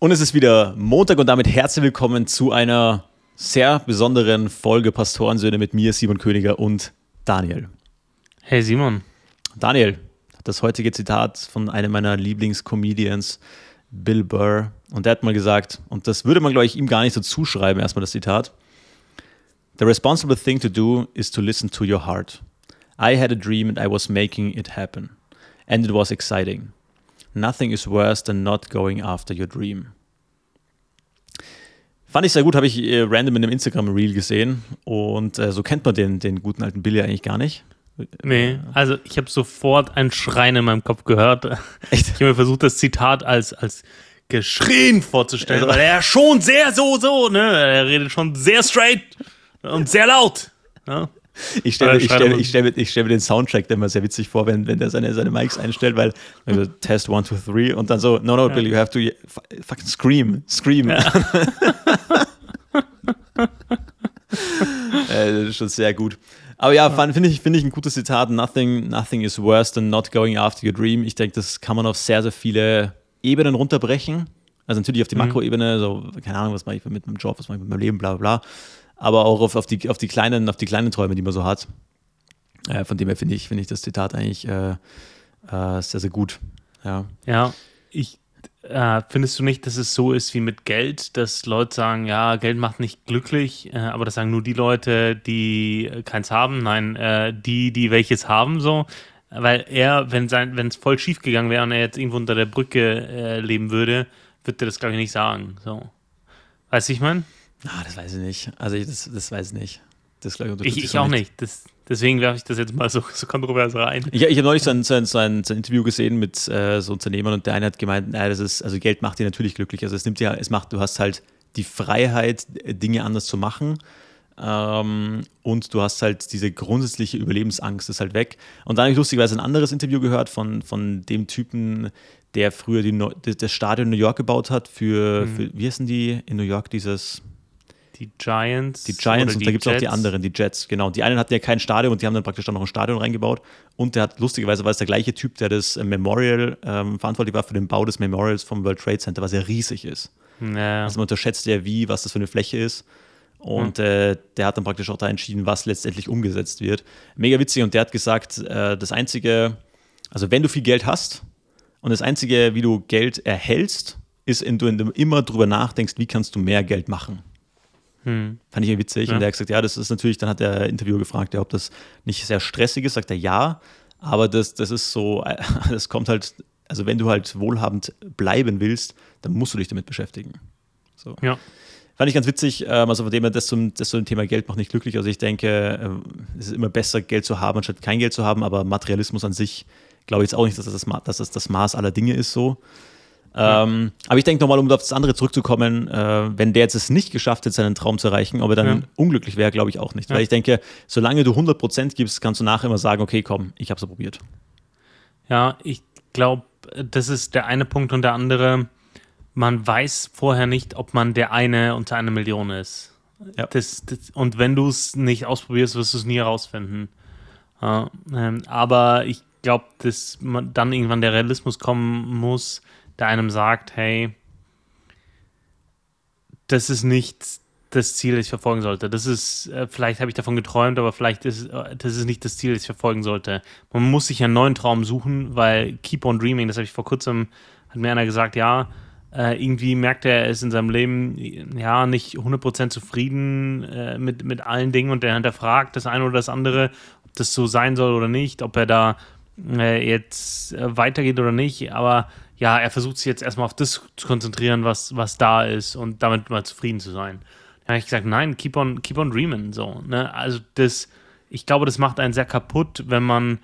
Und es ist wieder Montag und damit herzlich willkommen zu einer sehr besonderen Folge Pastorensöhne mit mir, Simon Königer und Daniel. Hey Simon. Daniel, das heutige Zitat von einem meiner Lieblingscomedians, Bill Burr. Und der hat mal gesagt, und das würde man, glaube ich, ihm gar nicht so zuschreiben, erstmal das Zitat. The responsible thing to do is to listen to your heart. I had a dream and I was making it happen. And it was exciting. Nothing is worse than not going after your dream. Fand ich sehr gut, habe ich äh, random in einem Instagram-Reel gesehen. Und äh, so kennt man den, den guten alten Billy eigentlich gar nicht. Nee, also ich habe sofort ein Schreien in meinem Kopf gehört. Echt? Ich habe mir versucht, das Zitat als, als geschrien vorzustellen, also, weil er schon sehr so, so, ne? Er redet schon sehr straight und sehr laut. Ja? Ich stelle mir, stell, stell mir, stell mir den Soundtrack immer sehr witzig vor, wenn, wenn der seine, seine Mics einstellt, weil also, Test 1, 2, 3 und dann so, no, no, Bill, you have to fucking scream, scream. Ja. äh, das ist schon sehr gut. Aber ja, finde ich, find ich ein gutes Zitat. Nothing, nothing is worse than not going after your dream. Ich denke, das kann man auf sehr, sehr viele Ebenen runterbrechen. Also natürlich auf die mhm. Makroebene, so, keine Ahnung, was mache ich mit meinem Job, was mache ich mit meinem Leben, bla bla bla aber auch auf, auf, die, auf, die, kleinen, auf die kleinen Träume, die man so hat. Äh, von dem her finde ich, find ich das Zitat eigentlich äh, äh, sehr, sehr gut. Ja, ja ich äh, findest du nicht, dass es so ist wie mit Geld, dass Leute sagen, ja, Geld macht nicht glücklich, äh, aber das sagen nur die Leute, die keins haben, nein, äh, die, die welches haben, so. Weil er, wenn es voll schief gegangen wäre und er jetzt irgendwo unter der Brücke leben würde, würde er das, glaube ich, nicht sagen. So. Weißt ich meine? Ah, das weiß ich nicht. Also ich, das, das weiß ich nicht. Das, ich, ich, ich auch nicht. Das, deswegen werfe ich das jetzt mal so, so kontrovers rein. Ich, ich habe neulich so ein, so, ein, so, ein, so ein, Interview gesehen mit äh, so Unternehmern und der eine hat gemeint, naja, das ist, also Geld macht dir natürlich glücklich. Also es nimmt dir, es macht, du hast halt die Freiheit, Dinge anders zu machen. Ähm, und du hast halt diese grundsätzliche Überlebensangst ist halt weg. Und dann habe ich lustigerweise ein anderes Interview gehört von, von dem Typen, der früher die, das Stadion in New York gebaut hat für, mhm. für wie heißen die in New York, dieses die Giants. Die Giants und die da gibt es auch die anderen, die Jets, genau. Die einen hatten ja kein Stadion und die haben dann praktisch dann noch ein Stadion reingebaut. Und der hat, lustigerweise war es der gleiche Typ, der das Memorial ähm, verantwortlich war für den Bau des Memorials vom World Trade Center, was ja riesig ist. Ja. Also man unterschätzt ja, wie, was das für eine Fläche ist. Und hm. äh, der hat dann praktisch auch da entschieden, was letztendlich umgesetzt wird. Mega witzig. Und der hat gesagt, äh, das Einzige, also wenn du viel Geld hast und das Einzige, wie du Geld erhältst, ist, wenn du immer drüber nachdenkst, wie kannst du mehr Geld machen. Hm. Fand ich witzig. Ja. Und er hat gesagt, ja, das ist natürlich, dann hat der Interviewer gefragt, ja, ob das nicht sehr stressig ist. Sagt er, ja, aber das, das ist so, das kommt halt, also wenn du halt wohlhabend bleiben willst, dann musst du dich damit beschäftigen. So. Ja. Fand ich ganz witzig, ähm, also von dem her, das zum, das zum Thema Geld macht nicht glücklich. Also ich denke, ähm, es ist immer besser, Geld zu haben, anstatt kein Geld zu haben, aber Materialismus an sich glaube ich jetzt auch nicht, dass das das, dass das, das Maß aller Dinge ist so. Ähm, aber ich denke nochmal, um auf das andere zurückzukommen, äh, wenn der jetzt es nicht geschafft hat, seinen Traum zu erreichen, ob er dann ja. unglücklich wäre, glaube ich auch nicht. Ja. Weil ich denke, solange du 100% gibst, kannst du nachher immer sagen, okay, komm, ich habe es probiert. Ja, ich glaube, das ist der eine Punkt und der andere, man weiß vorher nicht, ob man der eine unter einer Million ist. Ja. Das, das, und wenn du es nicht ausprobierst, wirst du es nie herausfinden. Ja, ähm, aber ich glaube, dass man dann irgendwann der Realismus kommen muss, der einem sagt, hey, das ist nicht das Ziel, das ich verfolgen sollte. Das ist, äh, vielleicht habe ich davon geträumt, aber vielleicht ist äh, das ist nicht das Ziel, das ich verfolgen sollte. Man muss sich einen neuen Traum suchen, weil Keep on Dreaming, das habe ich vor kurzem, hat mir einer gesagt, ja, äh, irgendwie merkt er, er ist in seinem Leben ja nicht 100% zufrieden mit, mit allen Dingen und er hinterfragt das eine oder das andere, ob das so sein soll oder nicht, ob er da jetzt weitergeht oder nicht, aber ja, er versucht sich jetzt erstmal auf das zu konzentrieren, was, was da ist und damit mal zufrieden zu sein. Da habe ich gesagt, nein, keep on, keep on dreaming. So, ne? Also das, ich glaube, das macht einen sehr kaputt, wenn man,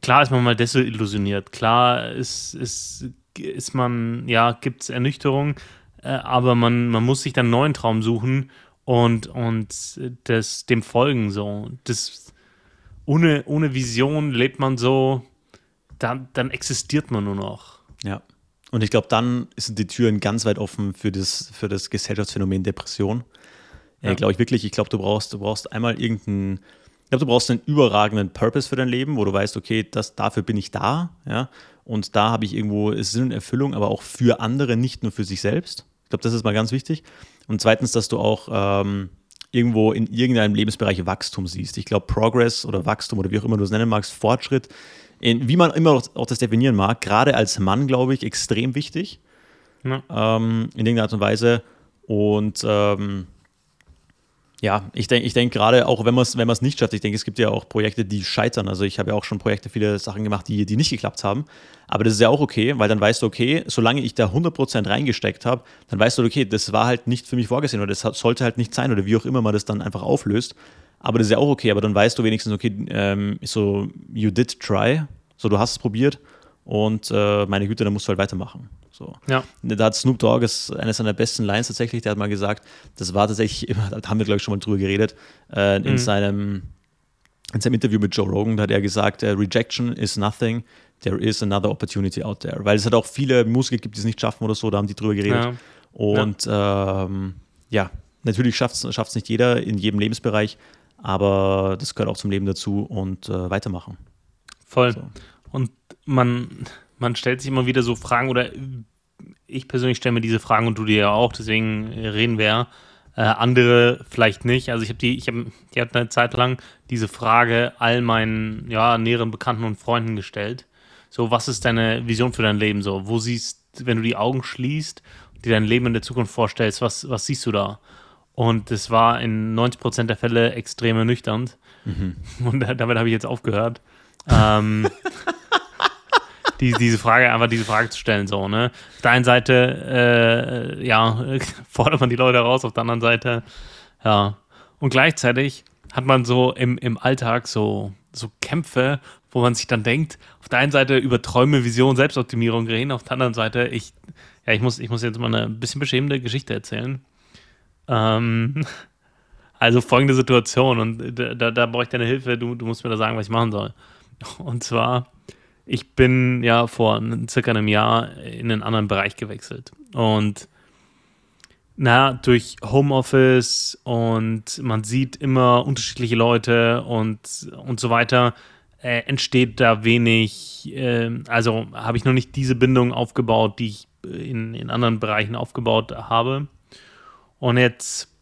klar ist man mal desillusioniert, klar ist, ist, ist man, ja, gibt es Ernüchterung, äh, aber man, man muss sich dann einen neuen Traum suchen und, und das, dem folgen so. Das, ohne, ohne Vision lebt man so, dann, dann existiert man nur noch. Ja. Und ich glaube, dann sind die Türen ganz weit offen für das, für das Gesellschaftsphänomen Depression. Ja. Äh, glaube ich wirklich, ich glaube, du brauchst, du brauchst einmal irgendeinen, ich glaube, du brauchst einen überragenden Purpose für dein Leben, wo du weißt, okay, das, dafür bin ich da, ja. Und da habe ich irgendwo Sinn und Erfüllung, aber auch für andere, nicht nur für sich selbst. Ich glaube, das ist mal ganz wichtig. Und zweitens, dass du auch ähm, irgendwo in irgendeinem Lebensbereich Wachstum siehst. Ich glaube, Progress oder Wachstum oder wie auch immer du es nennen magst, Fortschritt, in, wie man immer auch das definieren mag, gerade als Mann, glaube ich, extrem wichtig. Ja. Ähm, in irgendeiner Art und Weise. Und ähm, ja, ich denke ich denk gerade auch, wenn man es wenn nicht schafft, ich denke, es gibt ja auch Projekte, die scheitern. Also ich habe ja auch schon Projekte, viele Sachen gemacht, die, die nicht geklappt haben. Aber das ist ja auch okay, weil dann weißt du, okay, solange ich da 100% reingesteckt habe, dann weißt du, okay, das war halt nicht für mich vorgesehen oder das sollte halt nicht sein oder wie auch immer man das dann einfach auflöst. Aber das ist ja auch okay, aber dann weißt du wenigstens, okay, ähm, so, you did try, so, du hast es probiert und äh, meine Güte, dann musst du halt weitermachen. So. Ja. Da hat Snoop Dogg ist eine seiner besten Lines tatsächlich. Der hat mal gesagt, das war tatsächlich, da haben wir glaube ich schon mal drüber geredet, äh, in, mhm. seinem, in seinem Interview mit Joe Rogan, da hat er gesagt, uh, Rejection is nothing, there is another opportunity out there. Weil es halt auch viele Musiker gibt, die es nicht schaffen oder so, da haben die drüber geredet. Ja. Und ja, ähm, ja natürlich schafft es nicht jeder in jedem Lebensbereich, aber das gehört auch zum Leben dazu und äh, weitermachen. Voll. So. Und man, man stellt sich immer wieder so Fragen oder ich persönlich stelle mir diese Fragen und du dir ja auch, deswegen reden wir ja. Äh, andere vielleicht nicht. Also ich habe die, ich habe die hat eine Zeit lang diese Frage all meinen ja, näheren Bekannten und Freunden gestellt. So, was ist deine Vision für dein Leben? So, wo siehst, wenn du die Augen schließt und dir dein Leben in der Zukunft vorstellst, was, was siehst du da? Und das war in 90% der Fälle extrem ernüchternd. Mhm. Und damit habe ich jetzt aufgehört. ähm, die, diese Frage, einfach diese Frage zu stellen, so, ne? Auf der einen Seite, äh, ja, fordert man die Leute raus, auf der anderen Seite, ja. Und gleichzeitig hat man so im, im Alltag so, so Kämpfe, wo man sich dann denkt, auf der einen Seite über Träume, Vision, Selbstoptimierung reden, auf der anderen Seite, ich, ja, ich muss, ich muss jetzt mal eine bisschen beschämende Geschichte erzählen. Ähm, also folgende Situation und da, da, da brauche ich deine Hilfe, du, du musst mir da sagen, was ich machen soll. Und zwar, ich bin ja vor circa einem Jahr in einen anderen Bereich gewechselt. Und na, durch Homeoffice und man sieht immer unterschiedliche Leute und, und so weiter, äh, entsteht da wenig, äh, also habe ich noch nicht diese Bindung aufgebaut, die ich in, in anderen Bereichen aufgebaut habe. Und jetzt,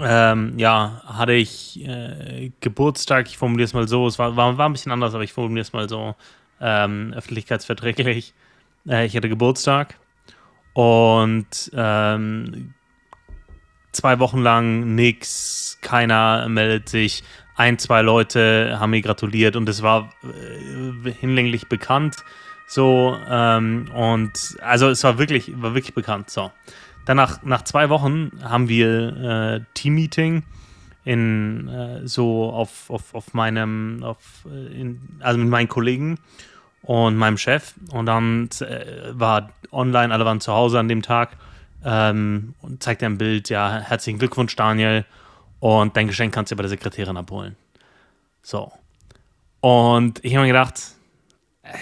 ähm, ja, hatte ich äh, Geburtstag, ich formuliere es mal so, es war, war, war ein bisschen anders, aber ich formuliere es mal so ähm, öffentlichkeitsverträglich. Äh, ich hatte Geburtstag und ähm, zwei Wochen lang nichts, keiner meldet sich. Ein, zwei Leute haben mir gratuliert und es war äh, hinlänglich bekannt. So, ähm, und also es war wirklich, war wirklich bekannt. So. Danach, nach zwei Wochen haben wir äh, Team-Meeting in äh, so auf, auf, auf meinem, auf, äh, in, also mit meinen Kollegen und meinem Chef. Und dann äh, war online, alle waren zu Hause an dem Tag ähm, und zeigt ein Bild, ja, herzlichen Glückwunsch, Daniel. Und dein Geschenk kannst du bei der Sekretärin abholen. So. Und ich habe mir gedacht, äh,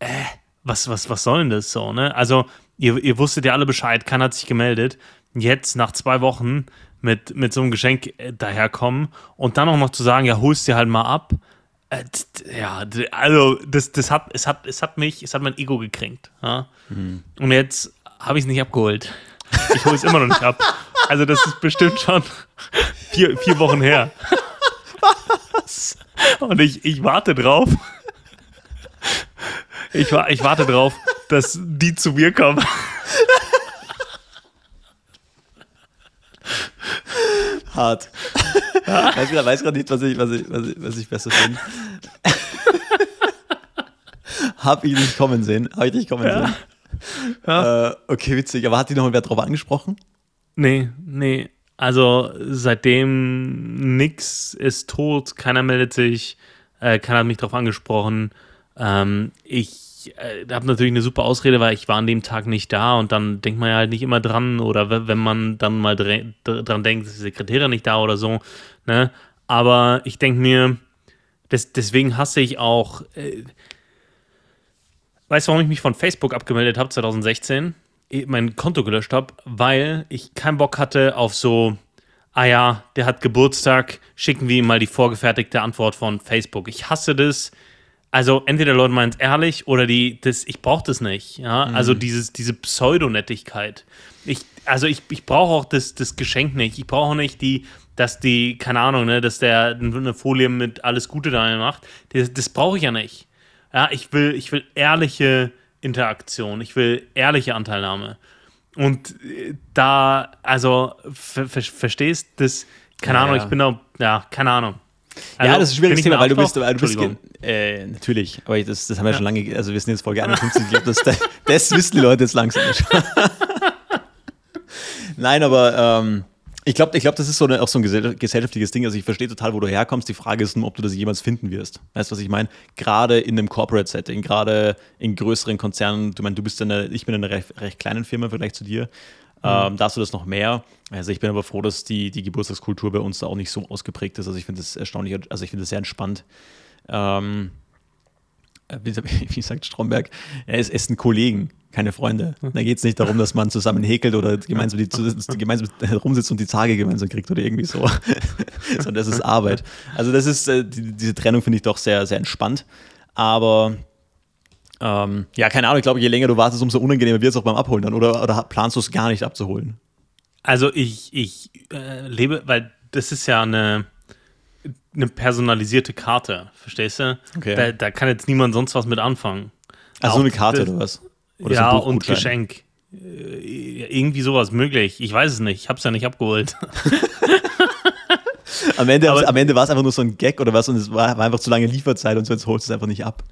äh, was, was, was soll denn das so, ne? Also, ihr, ihr wusstet ja alle Bescheid, keiner hat sich gemeldet. Jetzt, nach zwei Wochen, mit, mit so einem Geschenk äh, daherkommen und dann auch noch zu sagen, ja, holst dir halt mal ab. Äh, ja, also das, das hat, es hat, es hat mich, es hat mein Ego gekränkt. Ja? Mhm. Und jetzt habe ich es nicht abgeholt. Ich hole es immer noch nicht ab. Also das ist bestimmt schon vier, vier Wochen her. Was? Und ich, ich warte drauf. Ich, ich warte drauf, dass die zu mir kommen. Hart. Ja? Weiß, weiß gerade nicht, was ich, was ich, was ich, was ich besser finde. Hab ich nicht kommen sehen. Hab ich nicht kommen ja. sehen. Ja. Äh, okay, witzig. Aber hat die noch mal wer drauf angesprochen? Nee, nee. Also seitdem nix ist tot, keiner meldet sich, äh, keiner hat mich drauf angesprochen. Ähm, ich äh, habe natürlich eine super Ausrede, weil ich war an dem Tag nicht da und dann denkt man ja halt nicht immer dran oder wenn man dann mal dran denkt, ist die Sekretärin nicht da oder so. Ne? Aber ich denke mir, des, deswegen hasse ich auch. Äh, weißt du, warum ich mich von Facebook abgemeldet habe 2016? Mein Konto gelöscht habe, weil ich keinen Bock hatte auf so, ah ja, der hat Geburtstag, schicken wir ihm mal die vorgefertigte Antwort von Facebook. Ich hasse das also entweder Leute meinen es ehrlich oder die, das, ich brauche das nicht. Ja? Mhm. Also dieses, diese Pseudonettigkeit. Ich, also ich, ich brauche auch das, das Geschenk nicht. Ich brauche nicht die, dass die, keine Ahnung, ne, dass der eine Folie mit alles Gute da macht. Das, das brauche ich ja nicht. Ja, ich will, ich will ehrliche Interaktion. Ich will ehrliche Anteilnahme. Und äh, da, also, ver, ver, verstehst das, keine Ja, Ahnung, ja. ich bin da, ja, keine Ahnung. Ja, Also, das ist ein schwieriges ich Thema, weil du bist, weil du bist äh, natürlich, aber das, das haben wir ja. schon lange, also wir sind jetzt Folge 51, ich glaube, das, das wissen die Leute jetzt langsam schon. Nein, aber ähm, ich glaube, ich glaub, das ist so eine, auch so ein gesell gesellschaftliches Ding. Also ich verstehe total, wo du herkommst. Die Frage ist nur, ob du das jemals finden wirst. Weißt du, was ich meine? Gerade in einem Corporate-Setting, gerade in größeren Konzernen. Du meinst, du bist in einer, ich bin in einer recht, recht kleinen Firma im Vergleich zu dir. Ähm, du das noch mehr. Also ich bin aber froh, dass die, die Geburtstagskultur bei uns da auch nicht so ausgeprägt ist. Also ich finde das erstaunlich, also ich finde das sehr entspannt. Ähm, äh, wie, sagt Stromberg, ja, es essen Kollegen, keine Freunde. Da geht es nicht darum, dass man zusammen häkelt oder gemeinsam, die, gemeinsam rumsitzt und die Tage gemeinsam kriegt oder irgendwie so. Sondern das ist Arbeit. Also das ist, äh, die, diese Trennung finde ich doch sehr, sehr entspannt. Aber ähm, ja, keine Ahnung, ich glaube, je länger du wartest, umso unangenehmer wird es auch beim Abholen dann. Oder, oder planst du es gar nicht abzuholen? Also ich, ich äh, lebe, weil das ist ja eine, eine personalisierte Karte, verstehst du? Okay. Da, da kann jetzt niemand sonst was mit anfangen. Also Auch eine Karte das- oder was? Oder ja, so und? Geschenk. Äh, Irgendwie sowas möglich. Ich weiß es nicht. Ich habe es ja nicht abgeholt. Am Ende, Aber- am Ende war es einfach nur so ein Gag oder was und es war, war einfach zu lange Lieferzeit und so, jetzt holst du es einfach nicht ab.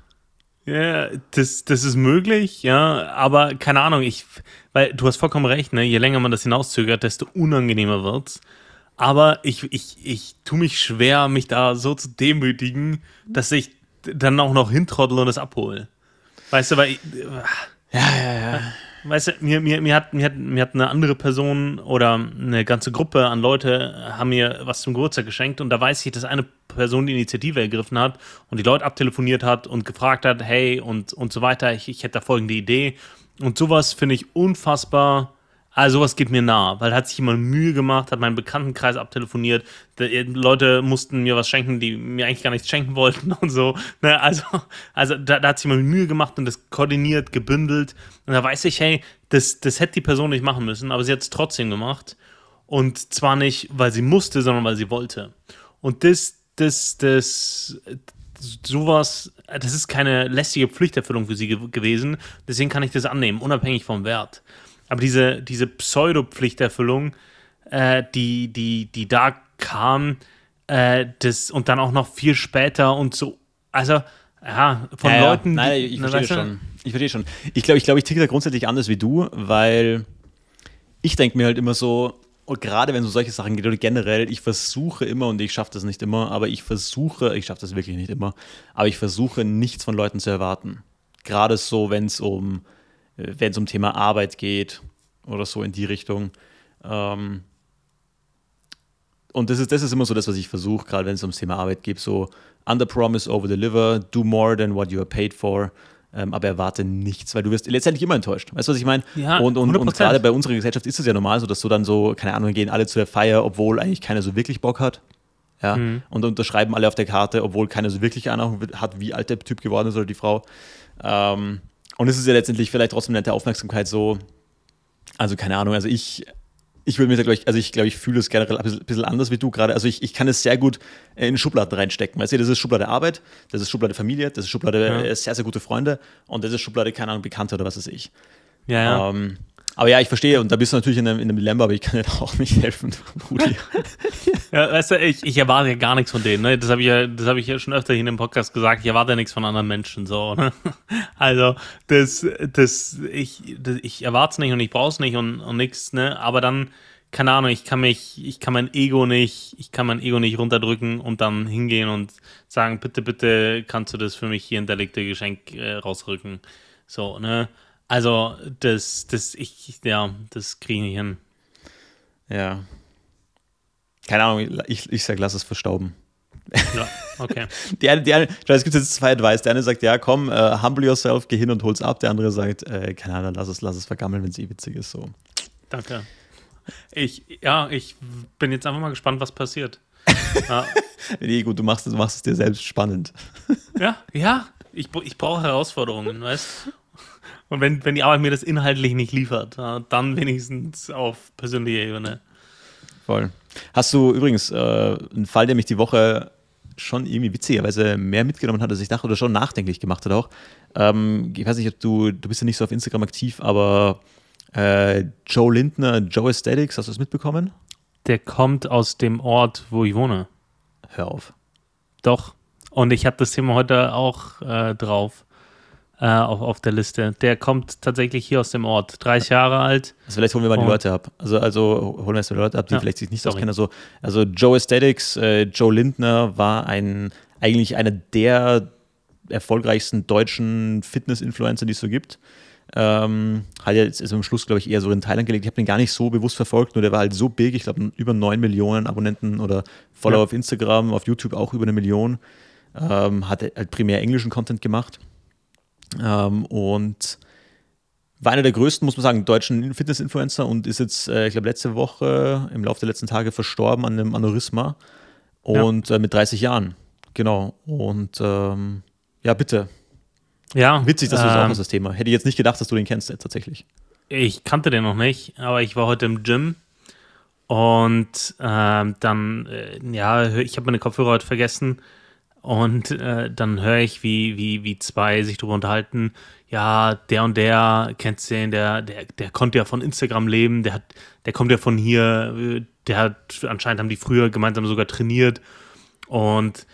Ja, das, das ist möglich, ja, aber keine Ahnung, ich, weil du hast vollkommen recht, ne? Je länger man das hinauszögert, desto unangenehmer wird's. Aber ich, ich, ich tue mich schwer, mich da so zu demütigen, dass ich dann auch noch hintrottel und das abhole. Weißt du, weil ich, Ja, ja, ja. Weißt du, mir, mir, mir, hat, mir, hat, mir hat eine andere Person oder eine ganze Gruppe an Leute haben mir was zum Geburtstag geschenkt und da weiß ich, dass eine Person die Initiative ergriffen hat und die Leute abtelefoniert hat und gefragt hat, hey und, und so weiter, ich, ich hätte da folgende Idee. Und sowas finde ich unfassbar, also sowas geht mir nah, weil hat sich jemand Mühe gemacht, hat meinen Bekanntenkreis abtelefoniert, da, Leute mussten mir was schenken, die mir eigentlich gar nichts schenken wollten und so. Ne, also also da, da hat sich jemand Mühe gemacht und das koordiniert, gebündelt. Und da weiß ich, hey, das, das hätte die Person nicht machen müssen, aber sie hat es trotzdem gemacht. Und zwar nicht, weil sie musste, sondern weil sie wollte. Und das, das, das, sowas, das ist keine lästige Pflichterfüllung für sie ge gewesen. Deswegen kann ich das annehmen, unabhängig vom Wert. Aber diese, diese Pseudo-Pflichterfüllung, äh, die, die, die da kam, äh, das und dann auch noch viel später und so, also, ja, von ja, Leuten. Ja. Nein, die- ich verstehe weißt du? schon. Ich verstehe schon. Ich glaube, ich, glaub, ich ticke da grundsätzlich anders wie du, weil ich denke mir halt immer so, und gerade wenn es um solche Sachen geht oder generell, ich versuche immer, und ich schaffe das nicht immer, aber ich versuche, ich schaffe das wirklich nicht immer, aber ich versuche nichts von Leuten zu erwarten. Gerade so, wenn es um, wenn es um Thema Arbeit geht oder so in die Richtung. Ähm, und das ist, das ist immer so das, was ich versuche, gerade wenn es ums Thema Arbeit geht, so under promise, over deliver, do more than what you are paid for, ähm, aber erwarte nichts, weil du wirst letztendlich immer enttäuscht. Weißt du, was ich meine? Ja, und, und, und 100%. gerade bei unserer Gesellschaft ist es ja normal so, dass du dann so, keine Ahnung, gehen alle zu der Feier, obwohl eigentlich keiner so wirklich Bock hat. Ja, Mhm. und unterschreiben alle auf der Karte, obwohl keiner so wirklich Ahnung hat, wie alt der Typ geworden ist oder die Frau. Ähm, und es ist ja letztendlich vielleicht trotzdem nette Aufmerksamkeit so, also keine Ahnung, also ich, ich würde mir da, glaube ich, also ich glaube, ich fühle es generell ein bisschen, anders wie du gerade. Also ich, ich kann es sehr gut in Schubladen reinstecken. Weißt du, das ist Schublade Arbeit, das ist Schublade Familie, das ist Schublade Ja. äh, sehr, sehr gute Freunde und das ist Schublade, keine Ahnung, Bekannte oder was weiß ich. Ja, ja. Ähm, aber ja, ich verstehe und da bist du natürlich in einem, in einem Dilemma, aber ich kann dir da auch nicht helfen, Rudi. Ja, weißt du, ich, ich erwarte ja gar nichts von denen. Ne? Das habe ich, ja, hab ich ja schon öfter hier in dem Podcast gesagt. Ich erwarte ja nichts von anderen Menschen. So, ne? Also, das, das, ich, das, ich erwarte es nicht und ich brauche es nicht und, und nichts. Ne? Aber dann, keine Ahnung, ich kann mich, ich kann mein Ego nicht, ich kann mein Ego nicht runterdrücken und dann hingehen und sagen, bitte, bitte kannst du das für mich hier hinterlegte Geschenk äh, rausrücken. So, ne? Also, das, das, ich, ja, das kriege ich nicht hin. Ja. Keine Ahnung, ich, ich sag, lass es verstauben. Ja, okay. Die eine, die eine, es gibt jetzt zwei Advice. Der eine sagt, ja, komm, äh, humble yourself, geh hin und hol's ab. Der andere sagt, äh, keine Ahnung, lass es, lass es vergammeln, wenn es eh witzig ist. So. Danke. Ich, ja, ich bin jetzt einfach mal gespannt, was passiert. ja, Nee, gut, du machst, es- du machst es dir selbst spannend. ja, ja, Ich, ich brauche Herausforderungen, weißt Und wenn, wenn die Arbeit mir das inhaltlich nicht liefert, dann wenigstens auf persönlicher Ebene. Voll. Hast du übrigens äh, einen Fall, der mich die Woche schon irgendwie witzigerweise mehr mitgenommen hat, als ich dachte, oder schon nachdenklich gemacht hat auch. Ähm, ich weiß nicht, ob du, du bist ja nicht so auf Instagram aktiv, aber äh, Joe Lindner, Joe Aesthetics, hast du das mitbekommen? Der kommt aus dem Ort, wo ich wohne. Hör auf. Doch. Und ich habe das Thema heute auch äh, drauf äh, auf, auf der Liste. Der kommt tatsächlich hier aus dem Ort. 30 Jahre alt. Also vielleicht holen wir mal die Leute ab. Also, also holen wir erst mal die Leute ab, die ja, vielleicht sich nicht auskennen. Also, also Joe Aesthetics, äh, Joe Lindner war ein eigentlich einer der erfolgreichsten deutschen Fitness-Influencer, die es so gibt. Ähm, hat ja jetzt ist am Schluss, glaube ich, eher so in Thailand gelegt. Ich habe den gar nicht so bewusst verfolgt, nur der war halt so big. Ich glaube, über 9 Millionen Abonnenten oder Follower ja. auf Instagram, auf YouTube auch über eine Million. Ähm, hat halt primär englischen Content gemacht. Ähm, und war einer der größten, muss man sagen, deutschen Fitness-Influencer und ist jetzt, äh, ich glaube, letzte Woche, im Laufe der letzten Tage verstorben an einem Aneurysma und ja. äh, mit 30 Jahren. Genau. Und ähm, ja, bitte. Ja. Witzig, dass du das auch hast, das Thema. Hätte ich jetzt nicht gedacht, dass du den kennst, äh, tatsächlich. Ich kannte den noch nicht, aber ich war heute im Gym und ähm, dann, äh, ja, ich habe meine Kopfhörer heute vergessen und äh, dann höre ich, wie, wie, wie zwei sich darüber unterhalten, ja, der und der, kennst du den, der, der, der konnte ja von Instagram leben, der hat, der kommt ja von hier, der hat, anscheinend haben die früher gemeinsam sogar trainiert. Und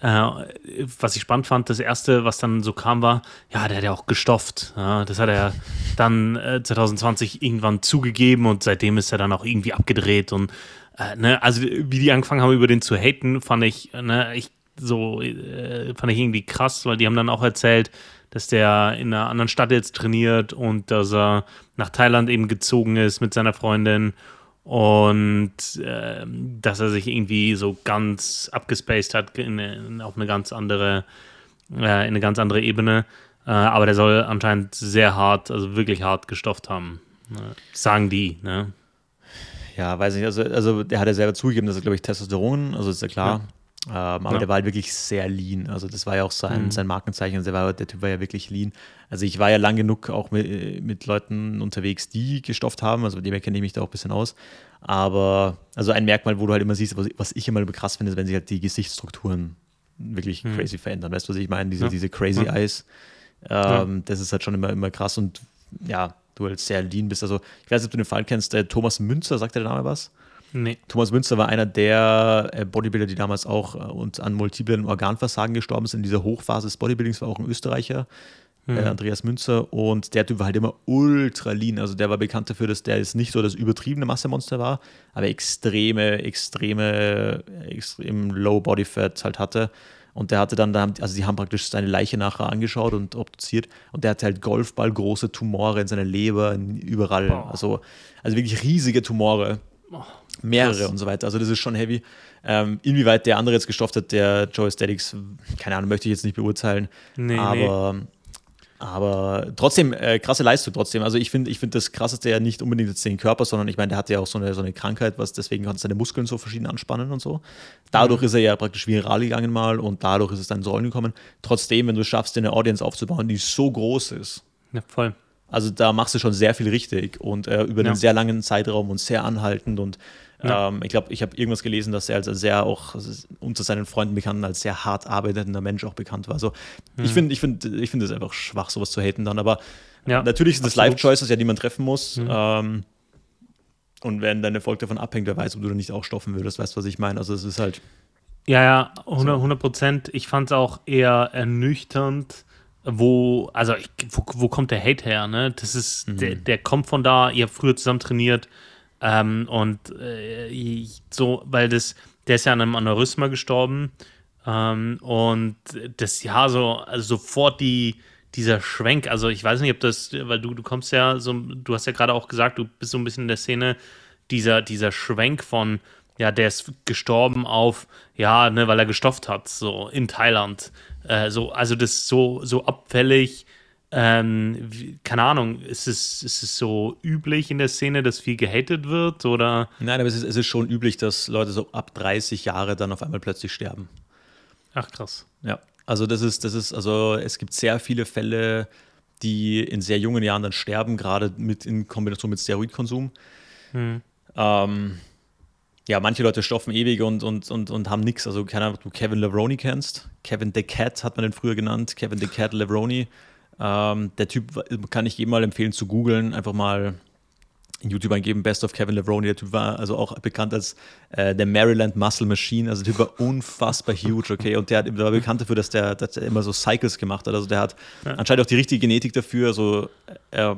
äh, was ich spannend fand, das erste, was dann so kam, war, ja, der hat ja auch gestofft. Ja, das hat er dann äh, 2020 irgendwann zugegeben und seitdem ist er dann auch irgendwie abgedreht und äh, ne, also wie die angefangen haben, über den zu haten, fand ich, ne, ich so äh, fand ich irgendwie krass, weil die haben dann auch erzählt, dass der in einer anderen Stadt jetzt trainiert und dass er nach Thailand eben gezogen ist mit seiner Freundin und äh, dass er sich irgendwie so ganz abgespaced hat in, in, auf eine ganz andere, äh, in eine ganz andere Ebene. Äh, aber der soll anscheinend sehr hart, also wirklich hart gestofft haben. Ne? Sagen die, ne? Ja, weiß nicht. Also, also der hat ja selber zugegeben, dass er, glaube ich, Testosteron, also ist ja klar. Ja ähm, aber ja. der war halt wirklich sehr lean. Also das war ja auch sein, mhm. sein Markenzeichen. Der, war, der Typ war ja wirklich lean. Also ich war ja lang genug auch mit, mit Leuten unterwegs, die gestofft haben. Also dem kenne ich mich da auch ein bisschen aus. Aber also ein Merkmal, wo du halt immer siehst, was, was ich immer krass finde, ist, wenn sich halt die Gesichtsstrukturen wirklich mhm. crazy verändern. Weißt du, was ich meine? Diese, ja. diese crazy ja. Eyes. Ähm, das ist halt schon immer, immer krass. Und ja, du halt sehr lean bist. Also ich weiß nicht, ob du den Fall kennst. Thomas Münzer, sagt der Name was? Nee. Thomas Münster war einer der äh, Bodybuilder, die damals auch äh, an multiplen Organversagen gestorben sind. In dieser Hochphase des Bodybuildings war auch ein Österreicher, mhm. Andreas Münzer. Und der Typ war halt immer ultra lean. Also der war bekannt dafür, dass der jetzt nicht so das übertriebene Massemonster war, aber extreme, extreme, extrem Low Body Fat halt hatte. Und der hatte dann, also die haben praktisch seine Leiche nachher angeschaut und obduziert. Und der hatte halt Golfballgroße Tumore in seiner Leber, überall. Also, also wirklich riesige Tumore. Mehrere Krass. und so weiter. Also das ist schon heavy. Ähm, inwieweit der andere jetzt gestofft hat, der Joe Aesthetics, keine Ahnung, möchte ich jetzt nicht beurteilen. Nee, aber, nee. aber trotzdem, äh, krasse Leistung trotzdem. Also ich finde ich find das krasseste ja nicht unbedingt jetzt den Körper, sondern ich meine, der hatte ja auch so eine, so eine Krankheit, was deswegen konnte seine Muskeln so verschieden anspannen und so. Dadurch mhm. ist er ja praktisch viral gegangen mal und dadurch ist es dann Rollen gekommen. Trotzdem, wenn du es schaffst, eine Audience aufzubauen, die so groß ist. Ja, voll. Also da machst du schon sehr viel richtig und äh, über ja. einen sehr langen Zeitraum und sehr anhaltend und ja. Ähm, ich glaube, ich habe irgendwas gelesen, dass er als sehr auch unter seinen Freunden bekannt als sehr hart arbeitender Mensch auch bekannt war. Also mhm. ich finde, ich finde, ich finde es einfach schwach, sowas zu haten dann. Aber ja, natürlich sind das Life-Choices ja, die man treffen muss. Mhm. Ähm, und wenn dein Erfolg davon abhängt, wer weiß, ob du dann nicht auch stoffen würdest, weißt du, was ich meine? Also es ist halt. Ja, ja, 100 Prozent. Ich fand es auch eher ernüchternd, wo, also ich, wo, wo, kommt der Hate her, ne? Das ist, mhm. der, der kommt von da, ihr habt früher zusammen trainiert, ähm, und äh, so, weil das, der ist ja an einem Aneurysma gestorben. Ähm, und das ja so, also sofort die, dieser Schwenk, also ich weiß nicht, ob das, weil du, du kommst ja so, du hast ja gerade auch gesagt, du bist so ein bisschen in der Szene, dieser, dieser Schwenk von, ja, der ist gestorben auf, ja, ne, weil er gestofft hat, so in Thailand. Äh, so, also das so, so abfällig, ähm, wie, keine Ahnung, ist es, ist es so üblich in der Szene, dass viel gehatet wird? Oder? Nein, aber es ist, es ist schon üblich, dass Leute so ab 30 Jahre dann auf einmal plötzlich sterben. Ach krass. Ja, Also das ist, das ist, also es gibt sehr viele Fälle, die in sehr jungen Jahren dann sterben, gerade mit in Kombination mit Steroidkonsum. Hm. Ähm, ja, manche Leute stoffen ewig und, und, und, und haben nichts. Also, keine Ahnung, ob du Kevin Levroni kennst. Kevin the Cat hat man den früher genannt. Kevin the Cat Levroni. Ähm, der Typ kann ich jedem mal empfehlen zu googeln. Einfach mal in YouTube eingeben, Best of Kevin Levroni. Der Typ war also auch bekannt als äh, der Maryland Muscle Machine. Also der Typ war unfassbar huge, okay. Und der, hat, der war bekannt dafür, dass der, dass der immer so Cycles gemacht hat. Also der hat ja. anscheinend auch die richtige Genetik dafür. Also äh,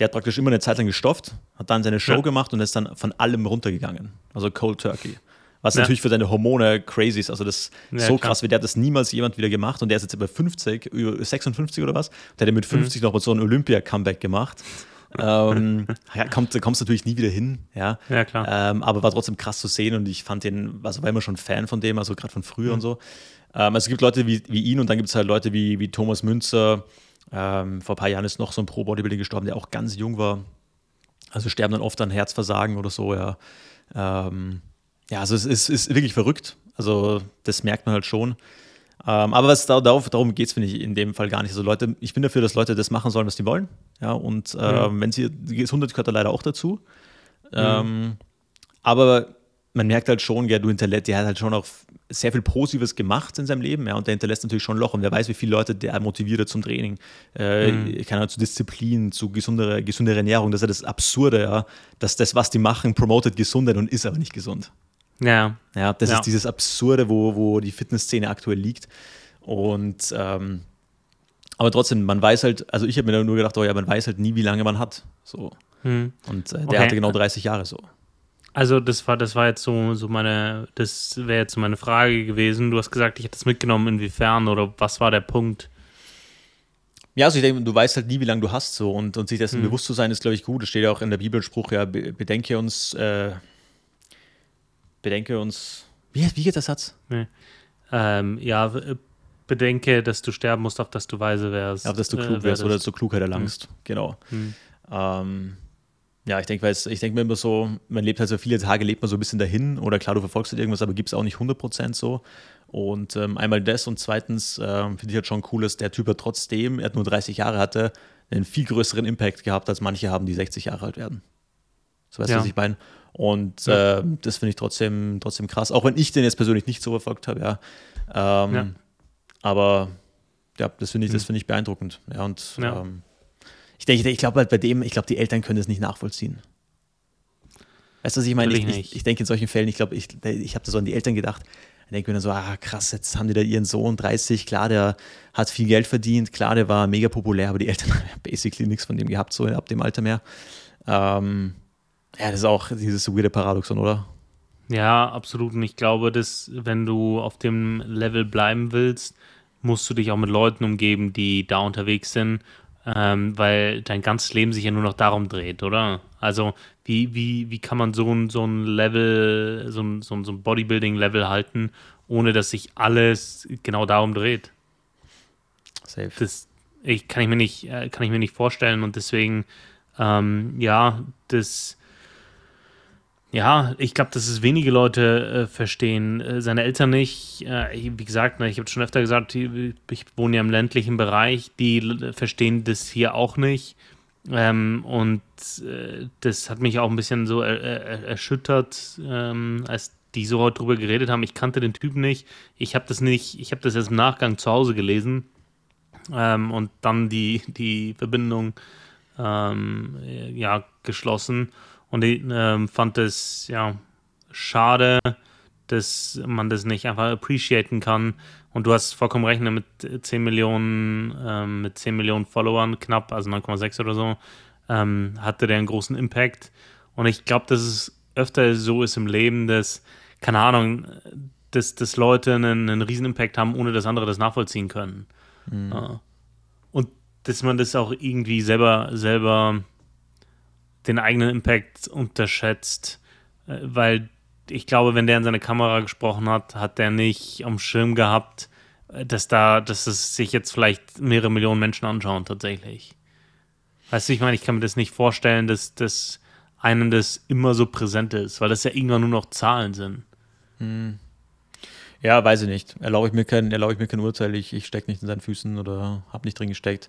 der hat praktisch immer eine Zeit lang gestofft, hat dann seine Show ja. gemacht und ist dann von allem runtergegangen. Also Cold Turkey. Was ja. natürlich für seine Hormone crazy ist. Also das ist ja, so krass, wie der hat das niemals jemand wieder gemacht und der ist jetzt über 50, über 56 oder was. Der hat mit 50 mhm. noch so ein Olympia-Comeback gemacht. ähm, ja, kommt, kommst natürlich nie wieder hin, ja. Ja, klar. Ähm, aber war trotzdem krass zu sehen und ich fand den, also war immer schon Fan von dem, also gerade von früher mhm. und so. Ähm, also es gibt Leute wie, wie ihn und dann gibt es halt Leute wie, wie Thomas Münzer, ähm, vor ein paar Jahren ist noch so ein Pro-Bodybuilding gestorben, der auch ganz jung war. Also sterben dann oft an Herzversagen oder so, ja. Ähm, ja, also es ist, ist, wirklich verrückt. Also das merkt man halt schon. Ähm, aber was da, darauf, darum geht es, finde ich, in dem Fall gar nicht. Also Leute, ich bin dafür, dass Leute das machen sollen, was die wollen. Ja, und mhm. wenn sie, die Gesundheit gehört da leider auch dazu. Mhm. Aber man merkt halt schon, ja, du hinterlässt, der hat halt schon auch sehr viel Positives gemacht in seinem Leben, ja, und der hinterlässt natürlich schon ein Loch. Und wer weiß, wie viele Leute der motiviert zum Training, äh, mhm. keine Ahnung, zu Disziplin, zu gesundere, gesundere Ernährung. Das ist ja das Absurde, ja, dass das, was die machen, promotet Gesundheit und ist aber nicht gesund. Ja. Ja, das ja. ist dieses Absurde, wo, wo die Fitnessszene aktuell liegt. Und ähm, aber trotzdem, man weiß halt, also ich habe mir nur gedacht, oh ja, man weiß halt nie, wie lange man hat. So. Mhm. Und äh, der okay. hatte genau 30 Jahre so. Also das war, das war jetzt so, so meine, das wäre jetzt so meine Frage gewesen. Du hast gesagt, ich hätte das mitgenommen, inwiefern oder was war der Punkt? Ja, also ich denke, du weißt halt nie, wie lange du hast so und, und sich dessen hm. bewusst zu sein, ist, glaube ich, gut. Es steht ja auch in der Bibelspruch, ja, bedenke uns, äh, bedenke uns, wie, wie geht der Satz? Nee. Ähm, ja, bedenke, dass du sterben musst, auf dass du weise wärst. Auf dass du klug äh, wärst oder zur Klugheit erlangst, hm. genau. Hm. Ähm, ja, ich denke, ich denke mir immer so, man lebt halt so viele Tage, lebt man so ein bisschen dahin oder klar, du verfolgst halt irgendwas, aber gibt es auch nicht 100% so. Und ähm, einmal das und zweitens ähm, finde ich halt schon cool, dass der Typ ja trotzdem, er hat nur 30 Jahre hatte, einen viel größeren Impact gehabt, als manche haben, die 60 Jahre alt werden. So weißt du, ja. was ich meine? Und ja. äh, das finde ich trotzdem, trotzdem krass, auch wenn ich den jetzt persönlich nicht so verfolgt habe, ja. Ähm, ja. Aber ja, das finde ich, das mhm. finde ich beeindruckend. Ja, und ähm, ich denke, ich glaube halt bei dem, ich glaube, die Eltern können das nicht nachvollziehen. Weißt du, was ich meine? Ich, ich, ich, denke in solchen Fällen, ich glaube, ich, ich habe da so an die Eltern gedacht. Ich denke mir dann so, ah krass, jetzt haben die da ihren Sohn 30, klar, der hat viel Geld verdient, klar, der war mega populär, aber die Eltern haben basically nichts von dem gehabt, so ab dem Alter mehr. Ähm, ja, das ist auch dieses weirde Paradoxon, oder? Ja, absolut. Und ich glaube, dass wenn du auf dem Level bleiben willst, musst du dich auch mit Leuten umgeben, die da unterwegs sind ähm, weil dein ganzes Leben sich ja nur noch darum dreht, oder? Also, wie, wie, wie kann man so ein, so ein Level, so ein, so ein Bodybuilding-Level halten, ohne dass sich alles genau darum dreht? Safe. Das ich, kann, ich mir nicht, äh, kann ich mir nicht vorstellen und deswegen, ähm, ja, das ja, ich glaube, dass es wenige Leute äh, verstehen. Äh, seine Eltern nicht. Äh, wie gesagt, ne, ich habe schon öfter gesagt, ich wohne ja im ländlichen Bereich. Die verstehen das hier auch nicht. Ähm, und äh, das hat mich auch ein bisschen so erschüttert, ähm, als die so heute drüber geredet haben. Ich kannte den Typen nicht. Ich habe das nicht, ich habe das erst im Nachgang zu Hause gelesen. Ähm, und dann die, die Verbindung ähm, ja, geschlossen. Und ich ähm, fand es ja schade, dass man das nicht einfach appreciaten kann. Und du hast vollkommen recht, ne, mit 10 Millionen, ähm, mit 10 Millionen Followern knapp, also 9,6 oder so, ähm, hatte der einen großen Impact. Und ich glaube, dass es öfter so ist im Leben, dass, keine Ahnung, dass, dass Leute einen, einen riesen Impact haben, ohne dass andere das nachvollziehen können. Mhm. Und dass man das auch irgendwie selber, selber den eigenen Impact unterschätzt, äh, weil ich glaube, wenn der in seine Kamera gesprochen hat, hat der nicht am Schirm gehabt, äh, dass da, dass es sich jetzt vielleicht mehrere Millionen Menschen anschauen tatsächlich. Weißt du, ich meine, ich kann mir das nicht vorstellen, dass, dass einem das immer so präsent ist, weil das ja irgendwann nur noch Zahlen sind. Hm. Ja, weiß ich nicht. Erlaube ich mir kein, erlaube ich mir kein Urteil. Ich, ich stecke nicht in seinen Füßen oder habe nicht drin gesteckt.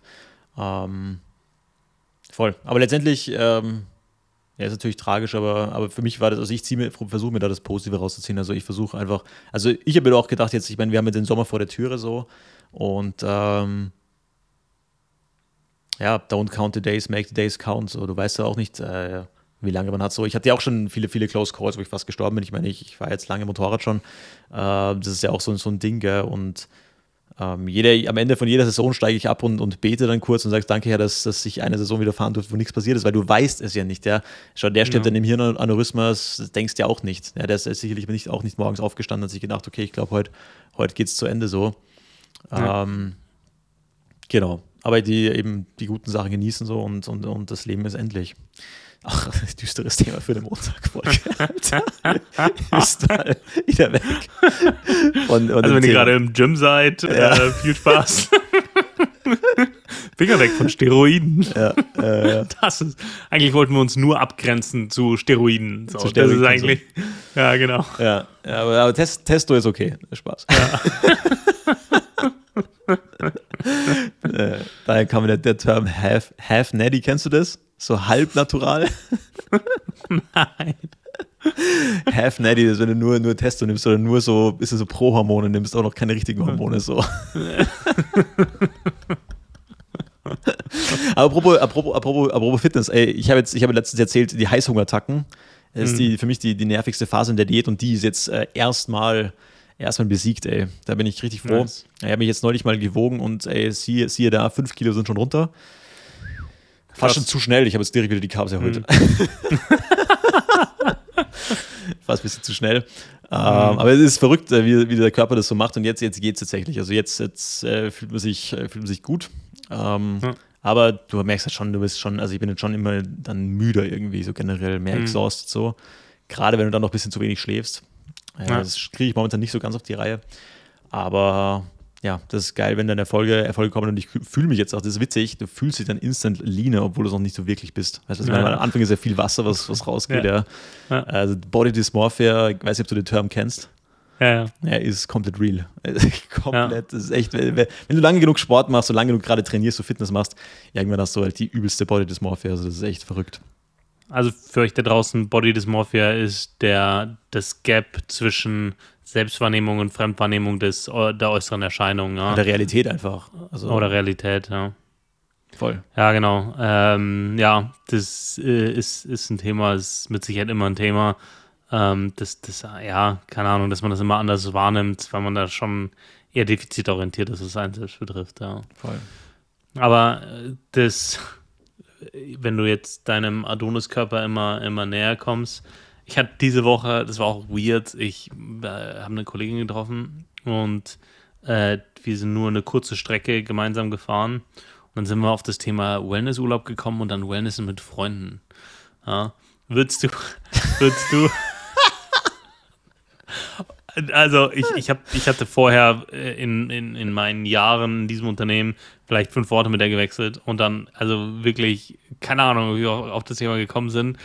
Ähm, voll. Aber letztendlich, ähm, ja, ist natürlich tragisch, aber, aber für mich war das, also ich versuche mir da das Positive rauszuziehen. Also ich versuche einfach, also ich habe mir auch gedacht, jetzt, ich meine, wir haben ja den Sommer vor der Türe so und ähm, ja, don't count the days, make the days count. So, du weißt ja auch nicht, äh, wie lange man hat. So, ich hatte ja auch schon viele, viele Close Calls, wo ich fast gestorben bin. Ich meine, ich, ich war jetzt lange Motorrad schon. Äh, das ist ja auch so, so ein Ding, gell? Und ähm, jeder, am Ende von jeder Saison steige ich ab und, und bete dann kurz und sage Danke, Herr, dass, dass ich eine Saison wieder fahren durfte, wo nichts passiert ist, weil du weißt es ja nicht. Ja? Schau, der stirbt ja. dann im Hirnaneurysmus, das denkst du ja auch nicht. Ja, der ist sicherlich nicht, auch nicht morgens aufgestanden und sich gedacht, okay, ich glaube, heute, heute geht es zu Ende so. Ja. Ähm, genau aber die eben die guten Sachen genießen so und, und, und das Leben ist endlich. Ach, düsteres Thema für den Montag-Folge. ist mal wieder weg. Von, von also wenn Thema. ihr gerade im Gym seid, ja. äh, viel Spaß. Finger weg von Steroiden. Ja, äh, das ist, eigentlich wollten wir uns nur abgrenzen zu Steroiden. So, zu Steroiden das ist eigentlich, ja genau. Ja aber, aber Test, Testo ist okay. Spaß. Ja. äh, daher kam der, der Term half, half Natty, kennst du das? So halb natural? Nein. Half Natty, das ist, wenn du nur, nur Testo nimmst oder nur so, ist es so Pro-Hormone nimmst, auch noch keine richtigen Hormone so. Aber apropos, apropos, apropos, apropos Fitness, ey, ich habe jetzt, ich habe letztens erzählt, die Heißhungerattacken das ist mhm. die, für mich die, die nervigste Phase in der Diät und die ist jetzt äh, erstmal erstmal besiegt, ey. Da bin ich richtig froh. Nice. Ich habe mich jetzt neulich mal gewogen und ey, siehe, siehe da, fünf Kilo sind schon runter. Fast schon zu schnell, ich habe jetzt direkt wieder die Carbs erhöht. Mhm. Fast ein bisschen zu schnell. Mhm. Ähm, aber es ist verrückt, äh, wie, wie der Körper das so macht und jetzt, jetzt geht es tatsächlich. Also jetzt, jetzt äh, fühlt, man sich, äh, fühlt man sich gut. Ähm, ja. Aber du merkst halt schon, du bist schon, also ich bin jetzt schon immer dann müder irgendwie, so generell mehr mhm. exhausted so. Gerade wenn du dann noch ein bisschen zu wenig schläfst. Ja. Das kriege ich momentan nicht so ganz auf die Reihe. Aber ja, das ist geil, wenn dann Erfolge, Erfolge kommen und ich fühle mich jetzt auch, das ist witzig, du fühlst dich dann instant leaner, obwohl du es noch nicht so wirklich bist. Weißt du, ja. am Anfang ist ja viel Wasser, was, was rausgeht, ja. ja. Also Body Dysmorphia, ich weiß nicht, ob du den Term kennst. Ja, ja. ja ist komplett real. komplett. Das ist echt, wenn, wenn, du lange genug Sport machst, so lange genug gerade trainierst, so Fitness machst, irgendwann hast du halt die übelste Body Dysmorphia. Also das ist echt verrückt. Also für euch da draußen, Body Dysmorphia ist der, das Gap zwischen Selbstwahrnehmung und Fremdwahrnehmung des, der äußeren Erscheinung. Ja. Der Realität einfach. Also Oder Realität, ja. Voll. Ja, genau. Ähm, ja, das äh, ist, ist ein Thema, ist mit Sicherheit immer ein Thema. Ähm, das, das, ja, keine Ahnung, dass man das immer anders wahrnimmt, weil man da schon eher defizitorientiert ist, was einen selbst betrifft, ja. Voll. Aber äh, das wenn du jetzt deinem Adonis-Körper immer, immer näher kommst. Ich hatte diese Woche, das war auch weird, ich äh, habe eine Kollegin getroffen und äh, wir sind nur eine kurze Strecke gemeinsam gefahren. Und dann sind wir auf das Thema Wellnessurlaub gekommen und dann Wellness mit Freunden. Ja. Würdest du, würdest du, also ich, ich, hab, ich hatte vorher äh, in, in, in meinen Jahren in diesem Unternehmen vielleicht fünf Worte mit der gewechselt und dann, also wirklich, keine Ahnung, wie wir auf das Thema gekommen sind.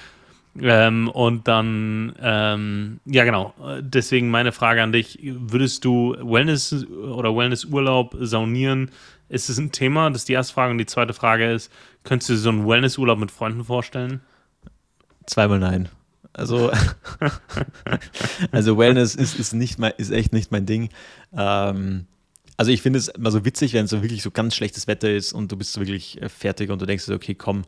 Ähm, und dann, ähm, ja genau, deswegen meine Frage an dich, würdest du Wellness oder Wellnessurlaub saunieren? Ist es ein Thema? Das ist die erste Frage. Und die zweite Frage ist, könntest du so einen Wellnessurlaub mit Freunden vorstellen? Zweimal nein. Also, also Wellness ist, ist, nicht mein, ist echt nicht mein Ding. Ähm, also ich finde es immer so witzig, wenn es so wirklich so ganz schlechtes Wetter ist und du bist so wirklich äh, fertig und du denkst, okay, komm,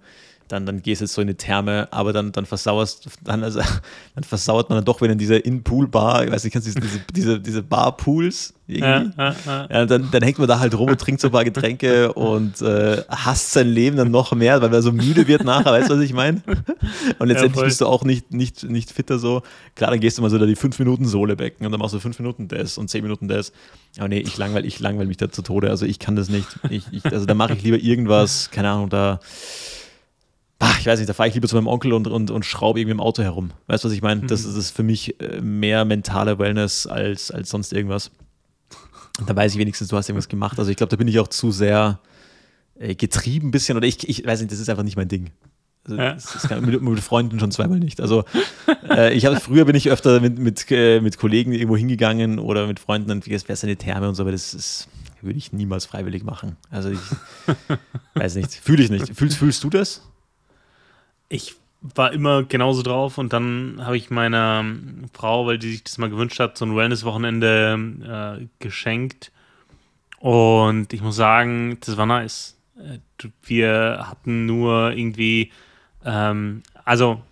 dann, dann gehst du jetzt so in eine Therme, aber dann, dann versauerst, dann, also, dann versauert man dann doch wieder in dieser In-Pool-Bar, ich weiß nicht, kennst du diese, diese, diese Bar-Pools irgendwie? Ja, ja, ja. dann, dann hängt man da halt rum und trinkt so ein paar Getränke und äh, hasst sein Leben dann noch mehr, weil man so müde wird nachher, weißt du, was ich meine? Und letztendlich bist du auch nicht, nicht, nicht fitter so. Klar, dann gehst du mal so da die 5 Minuten Sohle wecken und dann machst du 5 Minuten das und 10 Minuten das. Aber nee, ich langweile ich langweil mich da zu Tode, also ich kann das nicht. Ich, ich, also da mache ich lieber irgendwas, keine Ahnung, da weiß nicht, da fahre ich lieber zu meinem Onkel und, und, und schraube irgendwie im Auto herum. Weißt du, was ich meine? Mhm. Das, das ist für mich äh, mehr mentale Wellness als, als sonst irgendwas. Und da weiß ich wenigstens, du hast irgendwas gemacht. Also ich glaube, da bin ich auch zu sehr äh, getrieben ein bisschen oder ich, ich weiß nicht, das ist einfach nicht mein Ding. Also, ja. Das kann mit, mit, Freunden schon zweimal nicht. Also äh, ich habe früher bin ich öfter mit, mit, äh, mit Kollegen irgendwo hingegangen oder mit Freunden und wäre es eine Therme und so, aber das ist, würde ich niemals freiwillig machen. Also ich weiß nicht, fühle ich nicht. Fühlst, fühlst du das? Ich war immer genauso drauf und dann habe ich meiner Frau, weil die sich das mal gewünscht hat, so ein Wellness-Wochenende äh, geschenkt. Und ich muss sagen, das war nice. Äh, wir hatten nur irgendwie, ähm, also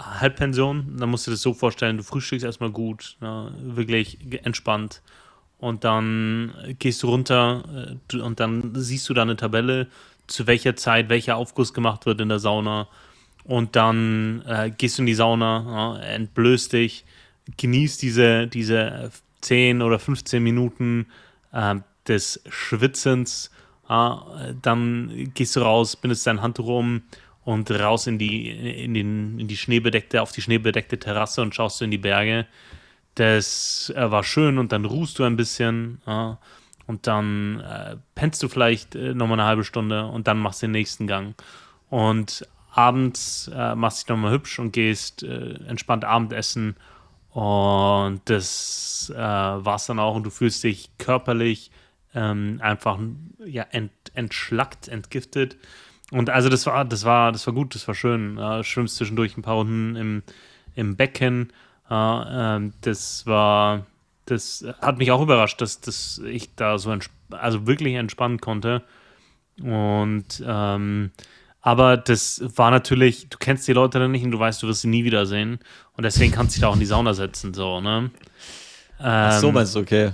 Halbpension, dann musst du das so vorstellen, du frühstückst erstmal gut, ja, wirklich entspannt. Und dann gehst du runter äh, und dann siehst du da eine Tabelle, zu welcher Zeit welcher Aufguss gemacht wird in der Sauna und dann äh, gehst du in die Sauna, ja, entblößt dich, genießt diese, diese 10 oder 15 Minuten äh, des Schwitzens, äh, dann gehst du raus, bindest dein Handtuch um und raus in die, in, den, in die schneebedeckte, auf die schneebedeckte Terrasse und schaust du in die Berge. Das äh, war schön und dann ruhst du ein bisschen und dann äh, pennst du vielleicht äh, nochmal eine halbe Stunde und dann machst du den nächsten Gang. Und abends äh, machst dich nochmal hübsch und gehst äh, entspannt Abendessen. Und das äh, war es dann auch. Und du fühlst dich körperlich ähm, einfach ja, ent, entschlackt, entgiftet. Und also das war, das war, das war gut, das war schön. Äh, schwimmst zwischendurch ein paar Runden im, im Becken. Äh, das war, das hat mich auch überrascht, dass, dass ich da so also wirklich entspannen konnte. Und ähm, aber das war natürlich, du kennst die Leute dann nicht und du weißt, du wirst sie nie wiedersehen. Und deswegen kannst du dich da auch in die Sauna setzen, so, ne? Ähm, Ach so, ähm, meinst du, okay.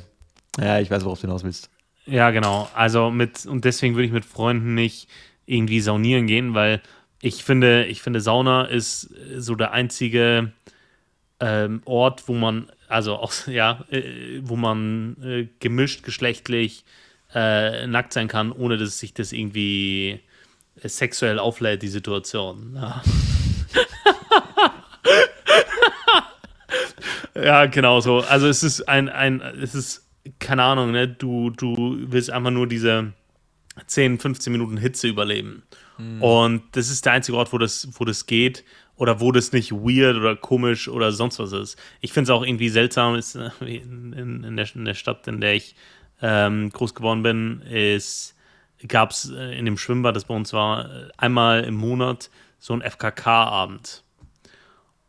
Ja, ich weiß, worauf du hinaus willst. Ja, genau. Also mit, und deswegen würde ich mit Freunden nicht irgendwie saunieren gehen, weil ich finde, ich finde, Sauna ist so der einzige ähm, Ort, wo man, also auch, ja, äh, wo man äh, gemischt geschlechtlich äh, nackt sein kann, ohne dass sich das irgendwie sexuell auflädt, die Situation. Ja. ja, genau so. Also es ist ein, ein, es ist, keine Ahnung, ne? du, du willst einfach nur diese 10, 15 Minuten Hitze überleben. Mhm. Und das ist der einzige Ort, wo das, wo das geht oder wo das nicht weird oder komisch oder sonst was ist. Ich finde es auch irgendwie seltsam, ist, äh, in, in, der, in der Stadt, in der ich ähm, groß geworden bin, ist gab es äh, in dem Schwimmbad, das bei uns war, äh, einmal im Monat so ein FKK-Abend.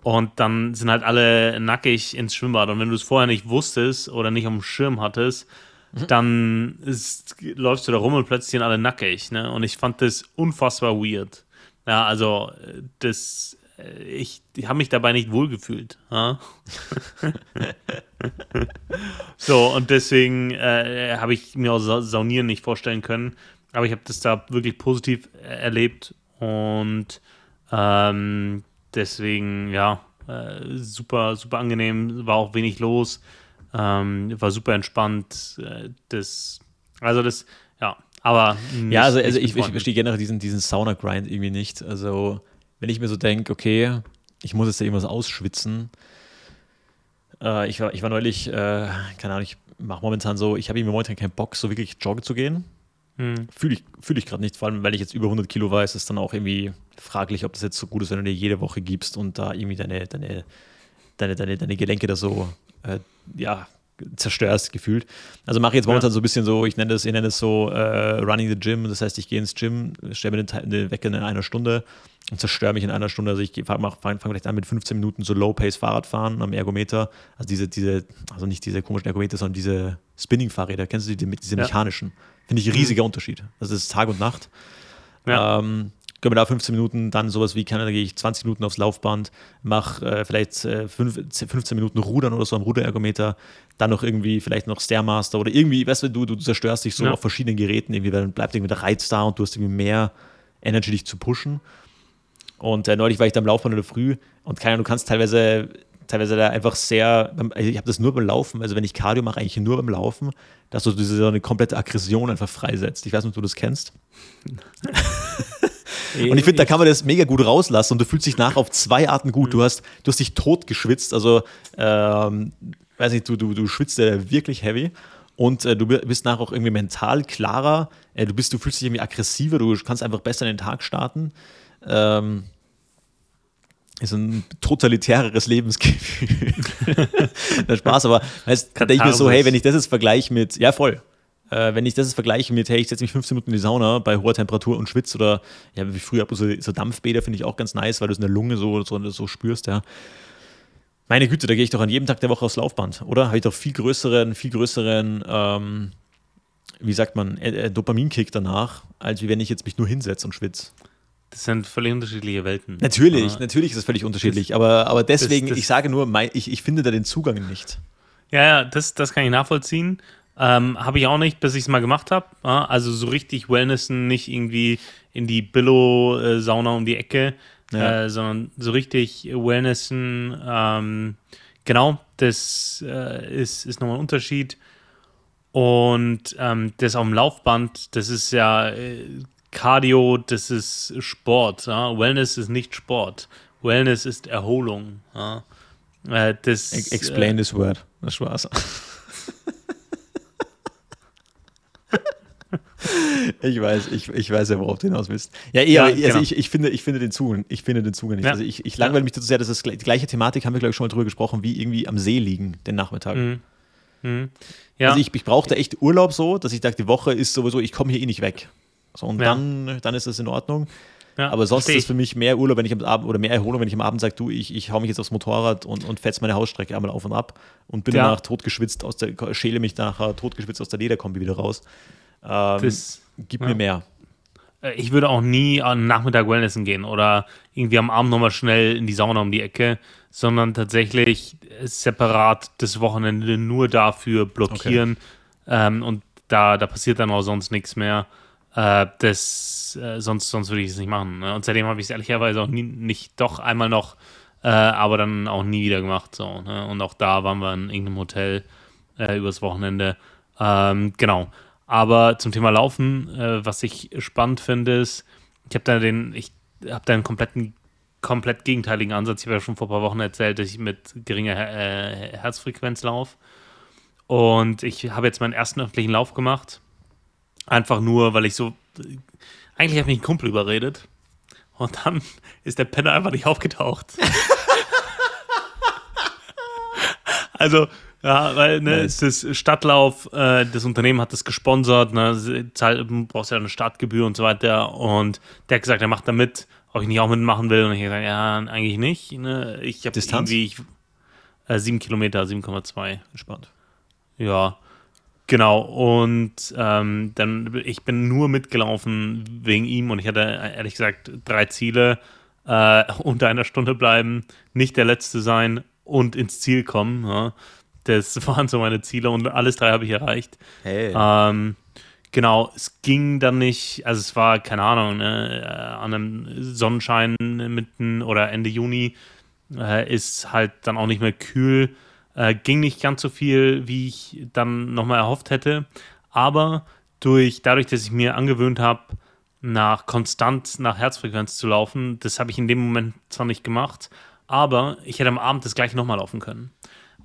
Und dann sind halt alle nackig ins Schwimmbad. Und wenn du es vorher nicht wusstest oder nicht auf dem Schirm hattest, mhm. dann ist, läufst du da rum und plötzlich sind alle nackig. Ne? Und ich fand das unfassbar weird. Ja, also das, äh, ich, ich habe mich dabei nicht wohlgefühlt. Ja? so, und deswegen äh, habe ich mir auch Saunieren nicht vorstellen können. Aber ich habe das da wirklich positiv erlebt und ähm, deswegen, ja, äh, super, super angenehm, war auch wenig los, ähm, war super entspannt. Äh, das, also das, ja, aber. Nicht, ja, also, also ich, ich verstehe generell diesen, diesen Sauna-Grind irgendwie nicht. Also, wenn ich mir so denke, okay, ich muss jetzt da irgendwas ausschwitzen. Äh, ich, war, ich war neulich, äh, keine Ahnung, ich mache momentan so, ich habe irgendwie momentan keinen Bock, so wirklich joggen zu gehen. Hm. Fühle ich, fühl ich gerade nicht, vor allem weil ich jetzt über 100 Kilo weiß, ist dann auch irgendwie fraglich, ob das jetzt so gut ist, wenn du dir jede Woche gibst und da irgendwie deine, deine, deine, deine, deine Gelenke da so, äh, ja, zerstörst gefühlt. Also mache ich jetzt momentan ja. so ein bisschen so, ich nenne das, ich nenne das so äh, Running the Gym. Das heißt, ich gehe ins Gym, stelle mir den, den Wecker in einer Stunde und zerstöre mich in einer Stunde. Also ich fange fang vielleicht an mit 15 Minuten so Low-Pace Fahrradfahren am Ergometer. Also diese, diese, also nicht diese komischen Ergometer, sondern diese Spinning-Fahrräder. Kennst du die, diese mechanischen? Ja. Finde ich ein riesiger mhm. Unterschied. Das ist Tag und Nacht. Ja. Ähm, können wir da 15 Minuten, dann sowas wie, kann, da gehe ich 20 Minuten aufs Laufband, mache äh, vielleicht äh, 15 Minuten Rudern oder so am Ruderergometer, dann noch irgendwie vielleicht noch Stairmaster oder irgendwie, weißt du, du, du zerstörst dich so ja. auf verschiedenen Geräten, irgendwie, dann bleibt irgendwie der Reiz da und du hast irgendwie mehr Energy, dich zu pushen. Und äh, neulich war ich da am Laufband in der Früh und keine Ahnung, du kannst teilweise teilweise da einfach sehr, also ich habe das nur beim Laufen, also wenn ich Cardio mache, eigentlich nur beim Laufen, dass du diese so eine komplette Aggression einfach freisetzt. Ich weiß nicht, ob du das kennst. und ich finde, da kann man das mega gut rauslassen und du fühlst dich nach auf zwei Arten gut. Du hast, du hast dich tot geschwitzt, also ähm, weiß nicht, du, du, du schwitzt ja wirklich heavy und äh, du bist nachher auch irgendwie mental klarer, äh, du, bist, du fühlst dich irgendwie aggressiver, du kannst einfach besser in den Tag starten. Ähm, ist ein totalitäreres Lebensgefühl. der Spaß, aber weißt, da denke ich mir so, hey, wenn ich das jetzt vergleiche mit, ja voll, äh, wenn ich das jetzt vergleiche mit, hey, ich setze mich 15 Minuten in die Sauna bei hoher Temperatur und schwitze oder, ja, wie früher so, so Dampfbäder finde ich auch ganz nice, weil du es in der Lunge so, so, so spürst, ja. Meine Güte, da gehe ich doch an jedem Tag der Woche aufs Laufband, oder? Habe ich doch viel größeren, viel größeren, ähm, wie sagt man, äh, äh, Dopaminkick danach, als wie wenn ich jetzt mich nur hinsetze und schwitze. Das sind völlig unterschiedliche Welten. Natürlich, ja. natürlich ist es völlig unterschiedlich, das, aber, aber deswegen, das, das, ich sage nur, mein, ich, ich finde da den Zugang nicht. Ja, ja, das, das kann ich nachvollziehen. Ähm, habe ich auch nicht, bis ich es mal gemacht habe. Also so richtig Wellnessen, nicht irgendwie in die Billo-Sauna um die Ecke, ja. äh, sondern so richtig Wellnessen. Ähm, genau, das äh, ist, ist nochmal ein Unterschied. Und ähm, das auf dem Laufband, das ist ja äh, Cardio, das ist Sport. Ja? Wellness ist nicht Sport. Wellness ist Erholung. Ja? Äh, das, Explain äh, this word. Das war's. ich weiß, ich, ich weiß ja, worauf du hinaus willst. Ja, eher, ja, also genau. ich, ich, finde, ich finde den Zugang, ich finde den Zugang nicht. Ja. Also ich, ich langweile mich dazu sehr, dass das die gleiche Thematik haben wir, glaube ich, schon mal drüber gesprochen, wie irgendwie am See liegen, den Nachmittag. Mhm. Mhm. Ja. Also ich, ich brauchte echt Urlaub so, dass ich dachte, die Woche ist sowieso, ich komme hier eh nicht weg. So, und dann, dann ist das in Ordnung. Ja, aber sonst ist es für mich mehr Urlaub, wenn ich am Abend oder mehr Erholung, wenn ich am Abend sage, du, ich, ich hau mich jetzt aufs Motorrad und, und fetze meine Hausstrecke einmal auf und ab und bin ja. danach totgeschwitzt aus der, schäle mich nachher totgeschwitzt aus der Lederkombi wieder raus. Ähm, das gibt ja. mir mehr. Äh, ich würde auch nie am Nachmittag Wellnessen gehen oder irgendwie am Abend nochmal schnell in die Sauna um die Ecke, sondern tatsächlich separat das Wochenende nur dafür blockieren. Okay. Ähm, und da, da passiert dann auch sonst nichts mehr. Äh, das, äh, sonst, sonst würde ich es nicht machen. Ne? Und seitdem habe ich es ehrlicherweise auch nie, nicht doch einmal noch, äh, aber dann auch nie wieder gemacht. So, ne? Und auch da waren wir in irgendeinem Hotel äh, übers Wochenende. Ähm, genau. Aber zum Thema Laufen, äh, was ich spannend finde, ist, ich habe da den, ich habe da einen kompletten, komplett gegenteiligen Ansatz. Ich habe ja schon vor ein paar Wochen erzählt, dass ich mit geringer äh, Herzfrequenz laufe. Und ich habe jetzt meinen ersten öffentlichen Lauf gemacht. Einfach nur, weil ich so. Eigentlich hat mich ein Kumpel überredet. Und dann ist der Penner einfach nicht aufgetaucht. also, ja, weil ne, nice. das Stadtlauf, äh, das Unternehmen hat das gesponsert, ne, zahl, brauchst ja eine Startgebühr und so weiter. Und der hat gesagt, er macht da mit, ob ich nicht auch mitmachen will. Und ich habe gesagt, ja, eigentlich nicht. Ne? Ich habe irgendwie ich, äh, 7 Kilometer, 7,2. Entspannt. Ja, genau. Und ähm, dann, ich bin nur mitgelaufen wegen ihm und ich hatte ehrlich gesagt drei Ziele. Äh, unter einer Stunde bleiben, nicht der Letzte sein und ins Ziel kommen. Ja. Das waren so meine Ziele und alles drei habe ich erreicht. Hey. Ähm, genau, es ging dann nicht, also es war, keine Ahnung, ne, äh, an einem Sonnenschein mitten oder Ende Juni äh, ist halt dann auch nicht mehr kühl. Äh, ging nicht ganz so viel, wie ich dann nochmal erhofft hätte. Aber durch, dadurch, dass ich mir angewöhnt habe, nach konstant nach Herzfrequenz zu laufen, das habe ich in dem Moment zwar nicht gemacht, aber ich hätte am Abend das gleich nochmal laufen können.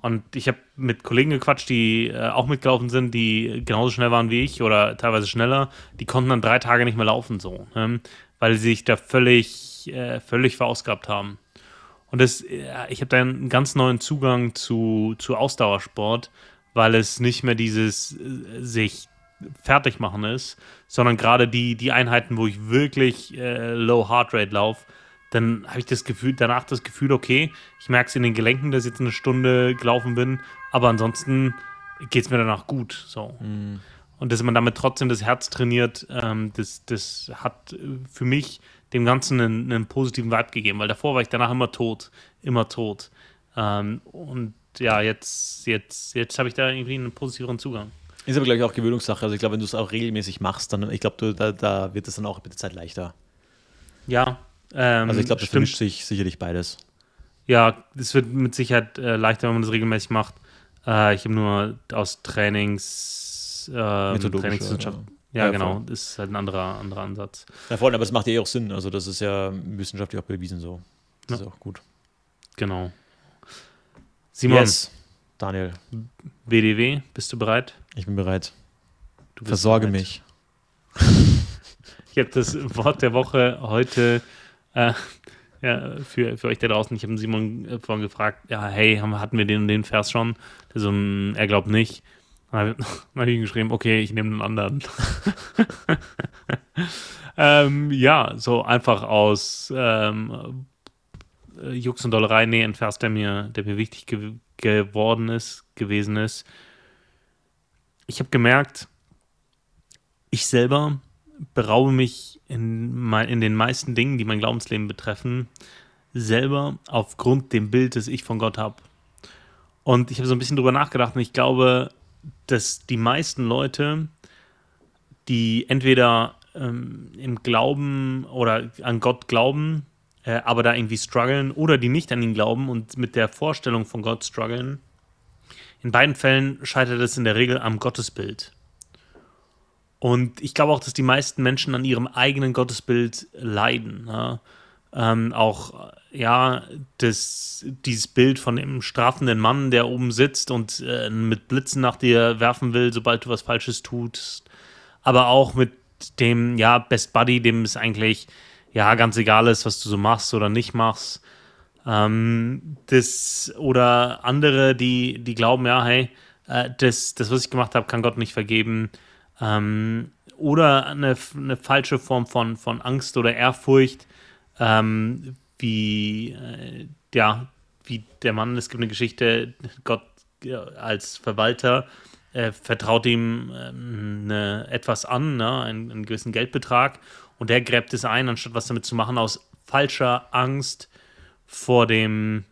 Und ich habe mit Kollegen gequatscht, die äh, auch mitgelaufen sind, die genauso schnell waren wie ich oder teilweise schneller. Die konnten dann drei Tage nicht mehr laufen, so, ne? weil sie sich da völlig, äh, völlig verausgabt haben. Und das, äh, ich habe da einen ganz neuen Zugang zu, zu Ausdauersport, weil es nicht mehr dieses äh, sich fertig machen ist, sondern gerade die, die Einheiten, wo ich wirklich äh, Low Heart Rate laufe, dann habe ich das Gefühl, danach das Gefühl, okay, ich merke es in den Gelenken, dass ich jetzt eine Stunde gelaufen bin, aber ansonsten geht es mir danach gut. So. Mhm. Und dass man damit trotzdem das Herz trainiert, ähm, das, das hat für mich dem Ganzen einen, einen, positiven Vibe gegeben, weil davor war ich danach immer tot, immer tot. Ähm, und ja, jetzt, jetzt, jetzt habe ich da irgendwie einen positiveren Zugang. Ist aber, glaube ich, auch Gewöhnungssache. Also ich glaube, wenn du es auch regelmäßig machst, dann, ich glaube, da, da wird es dann auch mit der Zeit leichter. Ja, ähm, also ich glaube, das vermischt sich sicherlich beides. Ja, es wird mit Sicherheit äh, leichter, wenn man das regelmäßig macht. Äh, ich habe nur aus Trainings, äh, Trainingswissenschaft. Ja, ja, genau. Voll. Das ist halt ein anderer, anderer Ansatz. Ja, voll, aber es macht ja eh auch Sinn. Also, das ist ja wissenschaftlich auch bewiesen so. Das ja. ist auch gut. Genau. Simon. Yes. Daniel. WDW, bist du bereit? Ich bin bereit. Versorge bereit. mich. ich habe das Wort der Woche heute äh, ja, für, für euch da draußen. Ich habe Simon vorhin gefragt, ja, hey, hatten wir den und den Vers schon? Der so, er glaubt nicht. Dann habe ich ihm geschrieben, okay, ich nehme einen anderen. ähm, ja, so einfach aus ähm, Jux und Dollerei, nee, ein Vers, der mir, der mir wichtig ge geworden ist, gewesen ist. Ich habe gemerkt, ich selber beraube mich in, in den meisten Dingen, die mein Glaubensleben betreffen, selber aufgrund dem Bild, das ich von Gott habe. Und ich habe so ein bisschen drüber nachgedacht und ich glaube, dass die meisten Leute, die entweder ähm, im Glauben oder an Gott glauben, äh, aber da irgendwie strugglen, oder die nicht an ihn glauben und mit der Vorstellung von Gott strugglen, in beiden Fällen scheitert es in der Regel am Gottesbild. Und ich glaube auch, dass die meisten Menschen an ihrem eigenen Gottesbild leiden. Ja? Ähm, auch, ja, das, dieses Bild von dem strafenden Mann, der oben sitzt und äh, mit Blitzen nach dir werfen will, sobald du was Falsches tust. Aber auch mit dem, ja, Best Buddy, dem es eigentlich, ja, ganz egal ist, was du so machst oder nicht machst. Ähm, das, oder andere, die, die glauben, ja, hey, äh, das, das, was ich gemacht habe, kann Gott nicht vergeben. Ähm, oder eine, eine, falsche Form von, von Angst oder Ehrfurcht, ähm, wie, äh, ja, wie der Mann, es gibt eine Geschichte, Gott ja, als Verwalter äh, vertraut ihm ähm, eine, etwas an, ne, einen, einen, gewissen Geldbetrag, und der gräbt es ein, anstatt was damit zu machen, aus falscher Angst vor dem,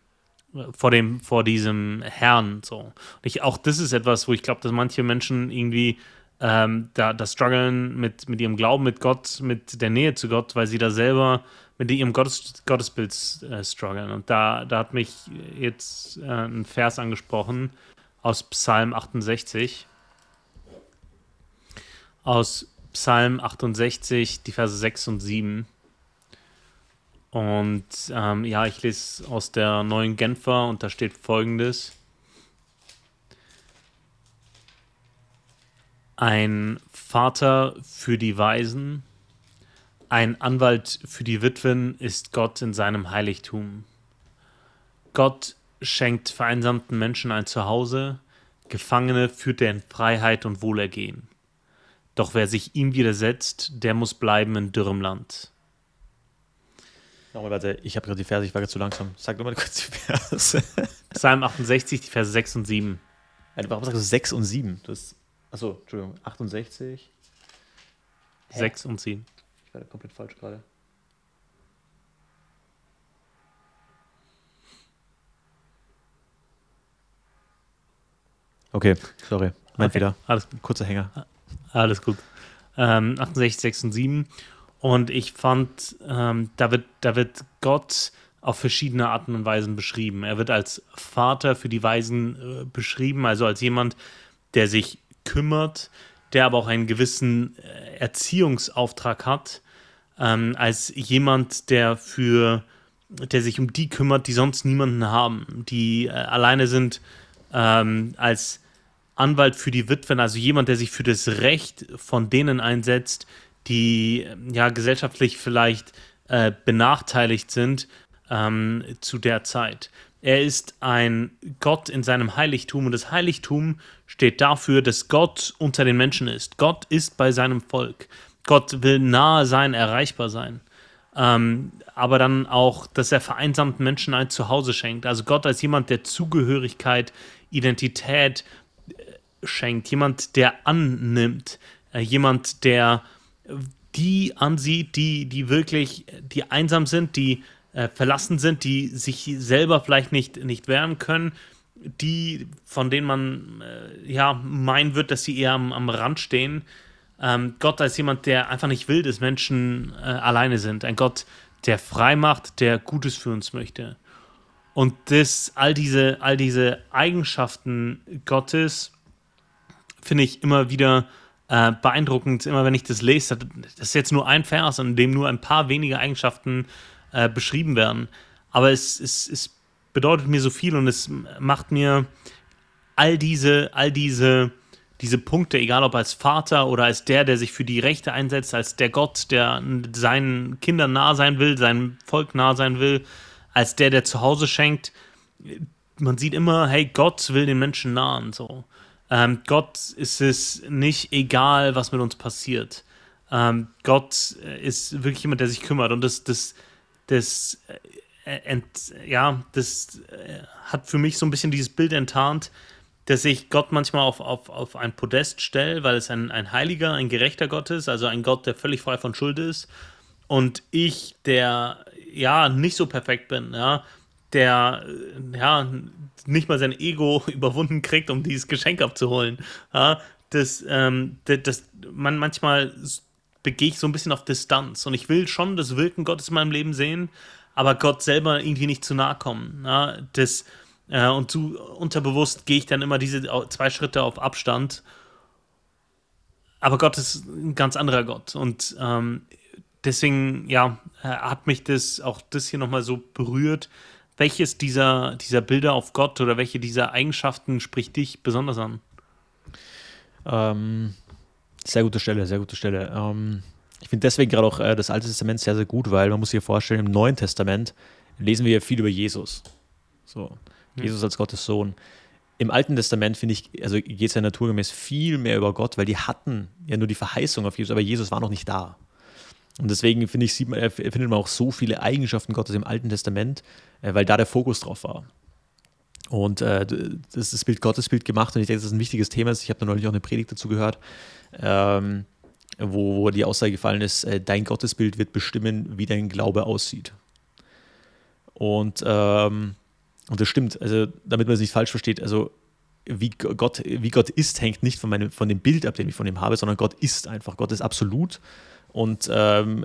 vor dem, vor diesem Herrn. So. Ich, auch das ist etwas, wo ich glaube, dass manche Menschen irgendwie ähm, da, da strugglen mit, mit ihrem Glauben, mit Gott, mit der Nähe zu Gott, weil sie da selber mit ihrem Gottes, Gottesbild äh, strugglen. Und da, da hat mich jetzt äh, ein Vers angesprochen aus Psalm 68. Aus Psalm 68, die Verse 6 und 7. Und ähm, ja, ich lese aus der neuen Genfer und da steht folgendes. ein Vater für die Weisen, ein Anwalt für die Witwen ist Gott in seinem Heiligtum. Gott schenkt vereinsamten Menschen ein Zuhause, Gefangene führt er in Freiheit und Wohlergehen. Doch wer sich ihm widersetzt, der muss bleiben in dürrem Land. Nochmal, warte, ich habe gerade die Verse, ich war gerade zu langsam. Sag doch mal kurz die Verse. Psalm 68, die Verse 6 und 7. Warum sagst du 6 und 7? Du hast Achso, Entschuldigung, 68. 6 und 7. Ich war da komplett falsch gerade. Okay, sorry. Mein okay. Fehler. Alles gut. Kurzer Hänger. Alles gut. Ähm, 68, 6 und 7. Und ich fand, ähm, da, wird, da wird Gott auf verschiedene Arten und Weisen beschrieben. Er wird als Vater für die Weisen äh, beschrieben, also als jemand, der sich kümmert, der aber auch einen gewissen äh, Erziehungsauftrag hat, ähm, als jemand, der für, der sich um die kümmert, die sonst niemanden haben, die äh, alleine sind, ähm, als Anwalt für die Witwen, also jemand, der sich für das Recht von denen einsetzt, die ja gesellschaftlich vielleicht äh, benachteiligt sind ähm, zu der Zeit. Er ist ein Gott in seinem Heiligtum und das Heiligtum steht dafür, dass Gott unter den Menschen ist. Gott ist bei seinem Volk. Gott will nahe sein, erreichbar sein. Ähm, aber dann auch, dass er vereinsamten Menschen ein Zuhause schenkt. Also Gott als jemand, der Zugehörigkeit, Identität äh, schenkt. Jemand, der annimmt. Äh, jemand, der die ansieht, die, die wirklich, die einsam sind, die äh, verlassen sind, die sich selber vielleicht nicht, nicht wehren können, die, von denen man äh, ja meinen wird, dass sie eher am, am Rand stehen. Ähm, Gott als jemand, der einfach nicht will, dass Menschen äh, alleine sind. Ein Gott, der frei macht, der Gutes für uns möchte. Und das, all diese, all diese Eigenschaften Gottes finde ich immer wieder äh, beeindruckend, immer wenn ich das lese. Das ist jetzt nur ein Vers, in dem nur ein paar wenige Eigenschaften äh, beschrieben werden. Aber es, es, es bedeutet mir so viel und es macht mir all diese, all diese, diese Punkte, egal ob als Vater oder als der, der sich für die Rechte einsetzt, als der Gott, der seinen Kindern nah sein will, seinem Volk nah sein will, als der, der zu Hause schenkt. Man sieht immer, hey, Gott will den Menschen nahen. So. Ähm, Gott ist es nicht egal, was mit uns passiert. Ähm, Gott ist wirklich jemand, der sich kümmert. Und das, das, das, äh, ent, ja, das äh, hat für mich so ein bisschen dieses Bild enttarnt, dass ich Gott manchmal auf, auf, auf ein Podest stelle, weil es ein, ein heiliger, ein gerechter Gott ist, also ein Gott, der völlig frei von Schuld ist. Und ich, der ja nicht so perfekt bin, ja, der ja nicht mal sein Ego überwunden kriegt, um dieses Geschenk abzuholen. Ja, das, ähm, das, das man manchmal begehe ich so ein bisschen auf Distanz und ich will schon das Wirken Gottes in meinem Leben sehen, aber Gott selber irgendwie nicht zu nahe kommen. Ja, das, äh, und zu unterbewusst gehe ich dann immer diese zwei Schritte auf Abstand. Aber Gott ist ein ganz anderer Gott. Und ähm, deswegen, ja, äh, hat mich das auch das hier nochmal so berührt. Welches dieser, dieser Bilder auf Gott oder welche dieser Eigenschaften spricht dich besonders an? Ähm, sehr gute Stelle, sehr gute Stelle. Ähm, ich finde deswegen gerade auch äh, das Alte Testament sehr, sehr gut, weil man muss sich vorstellen, im Neuen Testament lesen wir ja viel über Jesus. So. Jesus als Gottes Sohn. Im Alten Testament, finde ich, also geht es ja naturgemäß viel mehr über Gott, weil die hatten ja nur die Verheißung auf Jesus, aber Jesus war noch nicht da. Und deswegen finde ich, sieht man, findet man auch so viele Eigenschaften Gottes im Alten Testament, äh, weil da der Fokus drauf war. Und äh, das ist das Bild Gottesbild gemacht und ich denke, das ist ein wichtiges Thema. Ich habe da neulich auch eine Predigt dazu gehört, ähm, wo, wo die Aussage gefallen ist, äh, dein Gottesbild wird bestimmen, wie dein Glaube aussieht. Und ähm, und das stimmt, also damit man es nicht falsch versteht, also wie Gott, wie Gott ist, hängt nicht von, meinem, von dem Bild ab, den ich von ihm habe, sondern Gott ist einfach. Gott ist absolut. Und ähm,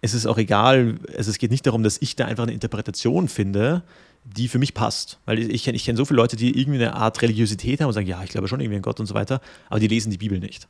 es ist auch egal, also es geht nicht darum, dass ich da einfach eine Interpretation finde, die für mich passt. Weil ich kenne ich kenn so viele Leute, die irgendwie eine Art Religiosität haben und sagen, ja, ich glaube schon irgendwie an Gott und so weiter, aber die lesen die Bibel nicht.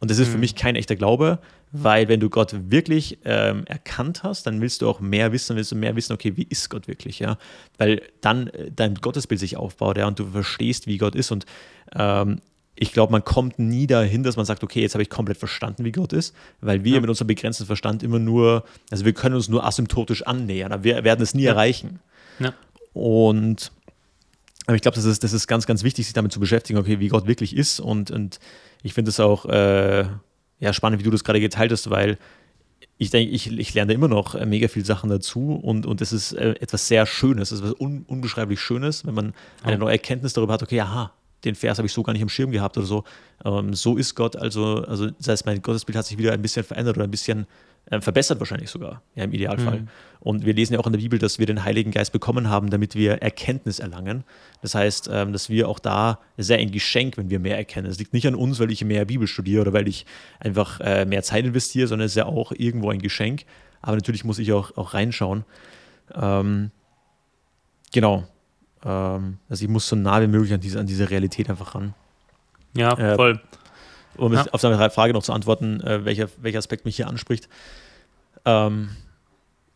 Und das ist mhm. für mich kein echter Glaube, weil wenn du Gott wirklich ähm, erkannt hast, dann willst du auch mehr wissen, dann willst du mehr wissen, okay, wie ist Gott wirklich, ja? Weil dann äh, dein Gottesbild sich aufbaut, ja, und du verstehst, wie Gott ist. Und ähm, ich glaube, man kommt nie dahin, dass man sagt, okay, jetzt habe ich komplett verstanden, wie Gott ist, weil wir ja. mit unserem begrenzten Verstand immer nur, also wir können uns nur asymptotisch annähern, aber wir werden es nie ja. erreichen. Ja. Und aber ich glaube, das ist, das ist ganz, ganz wichtig, sich damit zu beschäftigen, okay, wie Gott wirklich ist. Und, und ich finde es auch äh, ja, spannend, wie du das gerade geteilt hast, weil ich denke, ich, ich lerne immer noch äh, mega viele Sachen dazu und, und es ist äh, etwas sehr Schönes, es ist etwas un, unbeschreiblich Schönes, wenn man eine neue Erkenntnis darüber hat, okay, aha, den Vers habe ich so gar nicht im Schirm gehabt oder so. Ähm, so ist Gott, also, also das heißt, mein Gottesbild hat sich wieder ein bisschen verändert oder ein bisschen äh, verbessert wahrscheinlich sogar, ja, im Idealfall. Mhm. Und wir lesen ja auch in der Bibel, dass wir den Heiligen Geist bekommen haben, damit wir Erkenntnis erlangen. Das heißt, ähm, dass wir auch da sehr ein Geschenk, wenn wir mehr erkennen. Es liegt nicht an uns, weil ich mehr Bibel studiere oder weil ich einfach äh, mehr Zeit investiere, sondern es ist ja auch irgendwo ein Geschenk. Aber natürlich muss ich auch, auch reinschauen. Ähm, genau. Ähm, also ich muss so nah wie möglich an diese, an diese Realität einfach ran. Ja, äh, voll. Um ja. auf deine Frage noch zu antworten, äh, welcher, welcher Aspekt mich hier anspricht. Ähm,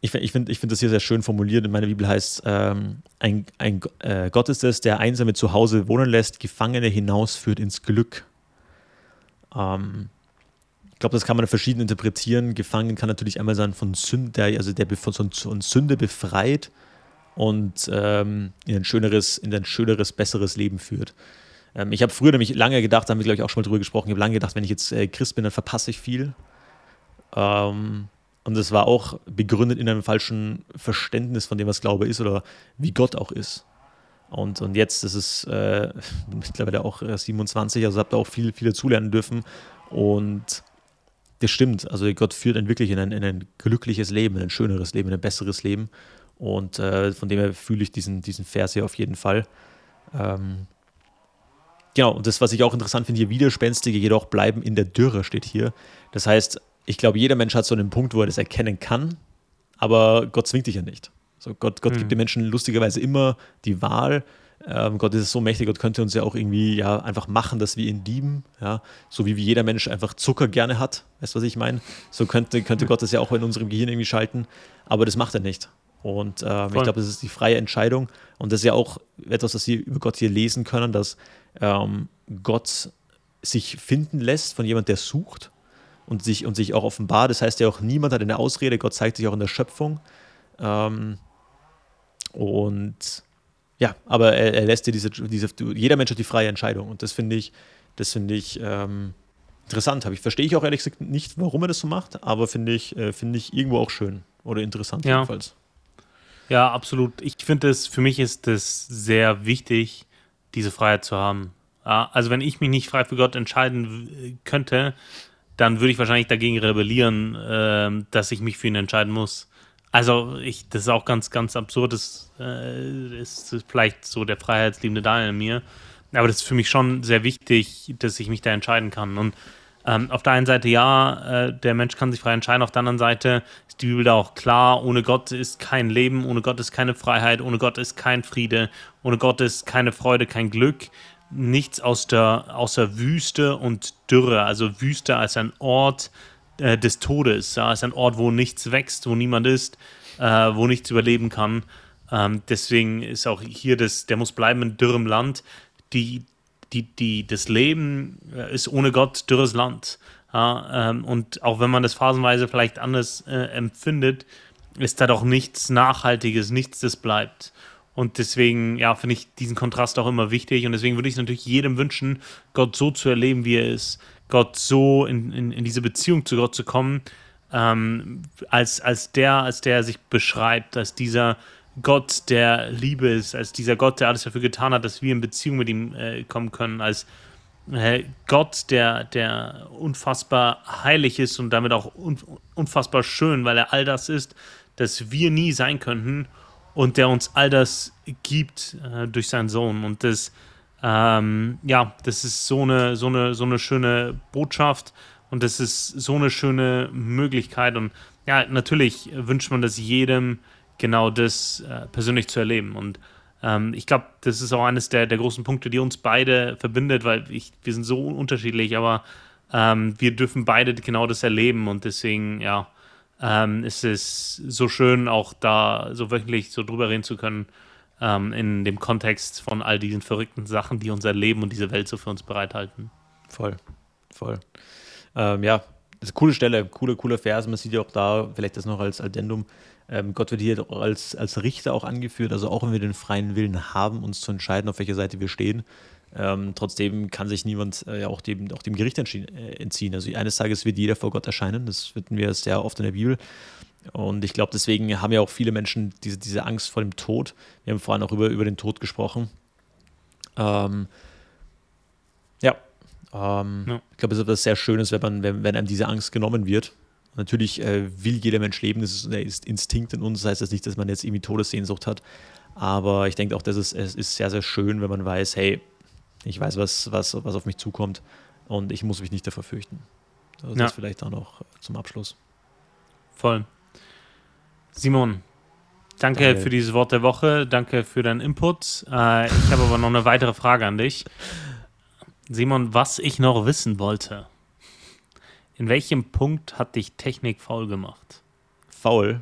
ich, ich finde ich find das hier sehr schön formuliert. In meiner Bibel heißt ähm, ein, ein äh, Gott ist es, der Einsame zu Hause wohnen lässt, Gefangene hinausführt ins Glück. Ähm, ich glaube, das kann man verschieden interpretieren. Gefangen kann natürlich einmal sein von Sünde, also der von, von Sünde befreit und ähm, in ein schöneres, in ein schöneres, besseres Leben führt. Ähm, ich habe früher nämlich lange gedacht, da haben wir, glaube ich, auch schon mal drüber gesprochen, ich habe lange gedacht, wenn ich jetzt äh, Christ bin, dann verpasse ich viel. Ähm, und das war auch begründet in einem falschen Verständnis von dem, was Glaube ist oder wie Gott auch ist. Und, und jetzt ist es äh, mittlerweile auch 27, also habt ihr auch viel, viel dazulernen dürfen. Und das stimmt. Also Gott führt einen wirklich in ein, in ein glückliches Leben, in ein schöneres Leben, in ein besseres Leben. Und äh, von dem her fühle ich diesen, diesen Vers hier auf jeden Fall. Ähm, Genau, und das, was ich auch interessant finde, hier Widerspenstige jedoch bleiben in der Dürre, steht hier. Das heißt, ich glaube, jeder Mensch hat so einen Punkt, wo er das erkennen kann, aber Gott zwingt dich ja nicht. So, Gott, Gott mhm. gibt den Menschen lustigerweise immer die Wahl. Ähm, Gott ist so mächtig, Gott könnte uns ja auch irgendwie ja, einfach machen, dass wir ihn lieben. Ja? So wie, wie jeder Mensch einfach Zucker gerne hat. Weißt du, was ich meine? So könnte, könnte Gott das ja auch in unserem Gehirn irgendwie schalten, aber das macht er nicht. Und ähm, ich glaube, das ist die freie Entscheidung. Und das ist ja auch etwas, was wir über Gott hier lesen können, dass ähm, Gott sich finden lässt von jemand, der sucht und sich, und sich auch offenbart. Das heißt ja auch, niemand hat eine Ausrede, Gott zeigt sich auch in der Schöpfung. Ähm, und ja, aber er, er, lässt dir diese, diese, jeder Mensch hat die freie Entscheidung. Und das finde ich, das finde ich ähm, interessant. ich, verstehe ich auch ehrlich gesagt nicht, warum er das so macht, aber finde ich, äh, finde ich irgendwo auch schön oder interessant ja. jedenfalls. Ja, absolut. Ich finde es, für mich ist es sehr wichtig, diese Freiheit zu haben. Also wenn ich mich nicht frei für Gott entscheiden könnte, dann würde ich wahrscheinlich dagegen rebellieren, äh, dass ich mich für ihn entscheiden muss. Also ich, das ist auch ganz, ganz absurd. Das äh, ist vielleicht so der freiheitsliebende Daniel in mir. Aber das ist für mich schon sehr wichtig, dass ich mich da entscheiden kann. Und ähm, auf der einen Seite ja, äh, der Mensch kann sich frei entscheiden. Auf der anderen Seite ist die Bibel da auch klar, ohne Gott ist kein Leben, ohne Gott ist keine Freiheit, ohne Gott ist kein Friede, ohne Gott ist keine Freude, kein Glück. Nichts aus der, außer Wüste und Dürre. Also Wüste als ein Ort äh, des Todes, ja, als ein Ort, wo nichts wächst, wo niemand ist, äh, wo nichts überleben kann. Ähm, deswegen ist auch hier das, der muss bleiben in dürrem Land. Die, die, die, das Leben äh, ist ohne Gott dürres Land. Ja, ähm, und auch wenn man das phasenweise vielleicht anders äh, empfindet, ist da doch nichts Nachhaltiges, nichts, das bleibt. Und deswegen, ja, finde ich diesen Kontrast auch immer wichtig. Und deswegen würde ich es natürlich jedem wünschen, Gott so zu erleben, wie er ist. Gott so in, in, in diese Beziehung zu Gott zu kommen, ähm, als, als der, als der sich beschreibt, als dieser Gott der Liebe ist, als dieser Gott, der alles dafür getan hat, dass wir in Beziehung mit ihm äh, kommen können, als äh, Gott, der, der unfassbar heilig ist und damit auch un, unfassbar schön, weil er all das ist, das wir nie sein könnten und der uns all das gibt äh, durch seinen Sohn. Und das, ähm, ja, das ist so eine, so, eine, so eine schöne Botschaft und das ist so eine schöne Möglichkeit. Und ja, natürlich wünscht man das jedem, genau das äh, persönlich zu erleben. Und ähm, ich glaube, das ist auch eines der, der großen Punkte, die uns beide verbindet, weil ich, wir sind so unterschiedlich, aber ähm, wir dürfen beide genau das erleben und deswegen, ja, ähm, ist es so schön, auch da so wöchentlich so drüber reden zu können, ähm, in dem Kontext von all diesen verrückten Sachen, die unser Leben und diese Welt so für uns bereithalten. Voll, voll. Ähm, ja, das ist eine coole Stelle, coole, coole Vers. Man sieht ja auch da, vielleicht das noch als Addendum, ähm, Gott wird hier als, als Richter auch angeführt, also auch wenn wir den freien Willen haben, uns zu entscheiden, auf welcher Seite wir stehen, ähm, trotzdem kann sich niemand äh, auch, dem, auch dem Gericht äh, entziehen. Also eines Tages wird jeder vor Gott erscheinen, das finden wir sehr oft in der Bibel. Und ich glaube, deswegen haben ja auch viele Menschen diese, diese Angst vor dem Tod. Wir haben vorhin auch über, über den Tod gesprochen. Ähm, ja, ähm, ja. ich glaube, es ist etwas sehr Schönes, wenn, man, wenn, wenn einem diese Angst genommen wird Natürlich äh, will jeder Mensch leben, das ist, ist Instinkt in uns, das heißt das nicht, dass man jetzt irgendwie Todessehnsucht hat. Aber ich denke auch, dass es, es ist sehr, sehr schön, wenn man weiß, hey, ich weiß, was, was, was auf mich zukommt und ich muss mich nicht davor fürchten. Also ja. Das vielleicht auch noch zum Abschluss. Voll. Simon, danke, danke, für dieses Wort der Woche, danke für deinen Input. Äh, ich habe aber noch eine weitere Frage an dich. Simon, was ich noch wissen wollte. In welchem Punkt hat dich Technik faul gemacht? Faul?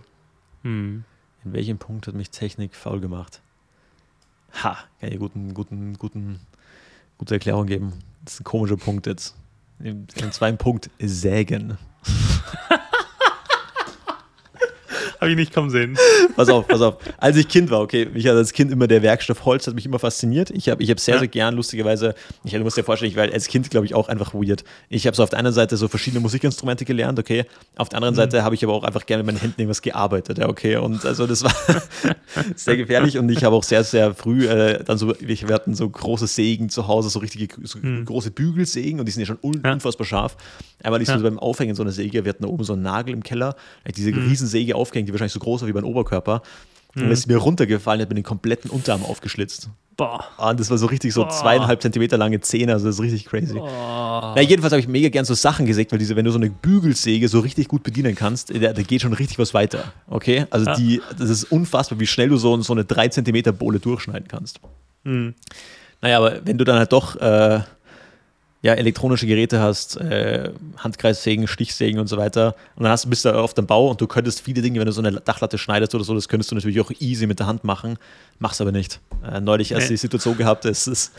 Hm. In welchem Punkt hat mich Technik faul gemacht? Ha, kann ich guten, guten, guten, gute Erklärung geben. Das ist ein komischer Punkt jetzt. Im, zweiten Punkt Sägen. Habe ich nicht kommen sehen. Pass auf, pass auf. Als ich Kind war, okay, mich hat als Kind immer der Werkstoff Holz hat mich immer fasziniert. Ich habe ich hab sehr, ja. sehr gern, lustigerweise, ich muss dir vorstellen, ich war als Kind, glaube ich, auch einfach weird. Ich habe so auf der einen Seite so verschiedene Musikinstrumente gelernt, okay. Auf der anderen mhm. Seite habe ich aber auch einfach gerne mit meinen Händen irgendwas gearbeitet, ja, okay. Und also das war sehr gefährlich und ich habe auch sehr, sehr früh äh, dann so, wir hatten so große Sägen zu Hause, so richtige so mhm. große Bügelsägen und die sind ja schon unfassbar scharf. Einmal nicht ja. so beim Aufhängen so einer Säge, wir hatten da oben so einen Nagel im Keller, diese mhm. Riesensäge aufgehängt, die wahrscheinlich so groß war wie mein Oberkörper. Mhm. Und ist mir runtergefallen, hat mir den kompletten Unterarm aufgeschlitzt. Boah. Ah, und das war so richtig so Boah. zweieinhalb Zentimeter lange Zähne, also das ist richtig crazy. Boah. Na, jedenfalls habe ich mega gern so Sachen gesägt, weil diese, wenn du so eine Bügelsäge so richtig gut bedienen kannst, da, da geht schon richtig was weiter. Okay? Also ja. die, das ist unfassbar, wie schnell du so, so eine 3 Zentimeter Bohle durchschneiden kannst. Mhm. Naja, aber wenn du dann halt doch äh, ja, elektronische Geräte hast, äh, Handkreissägen, Stichsägen und so weiter. Und dann hast, bist du auf dem Bau und du könntest viele Dinge, wenn du so eine Dachlatte schneidest oder so, das könntest du natürlich auch easy mit der Hand machen. Mach's aber nicht. Äh, neulich erst nee. die Situation gehabt, dass, dass,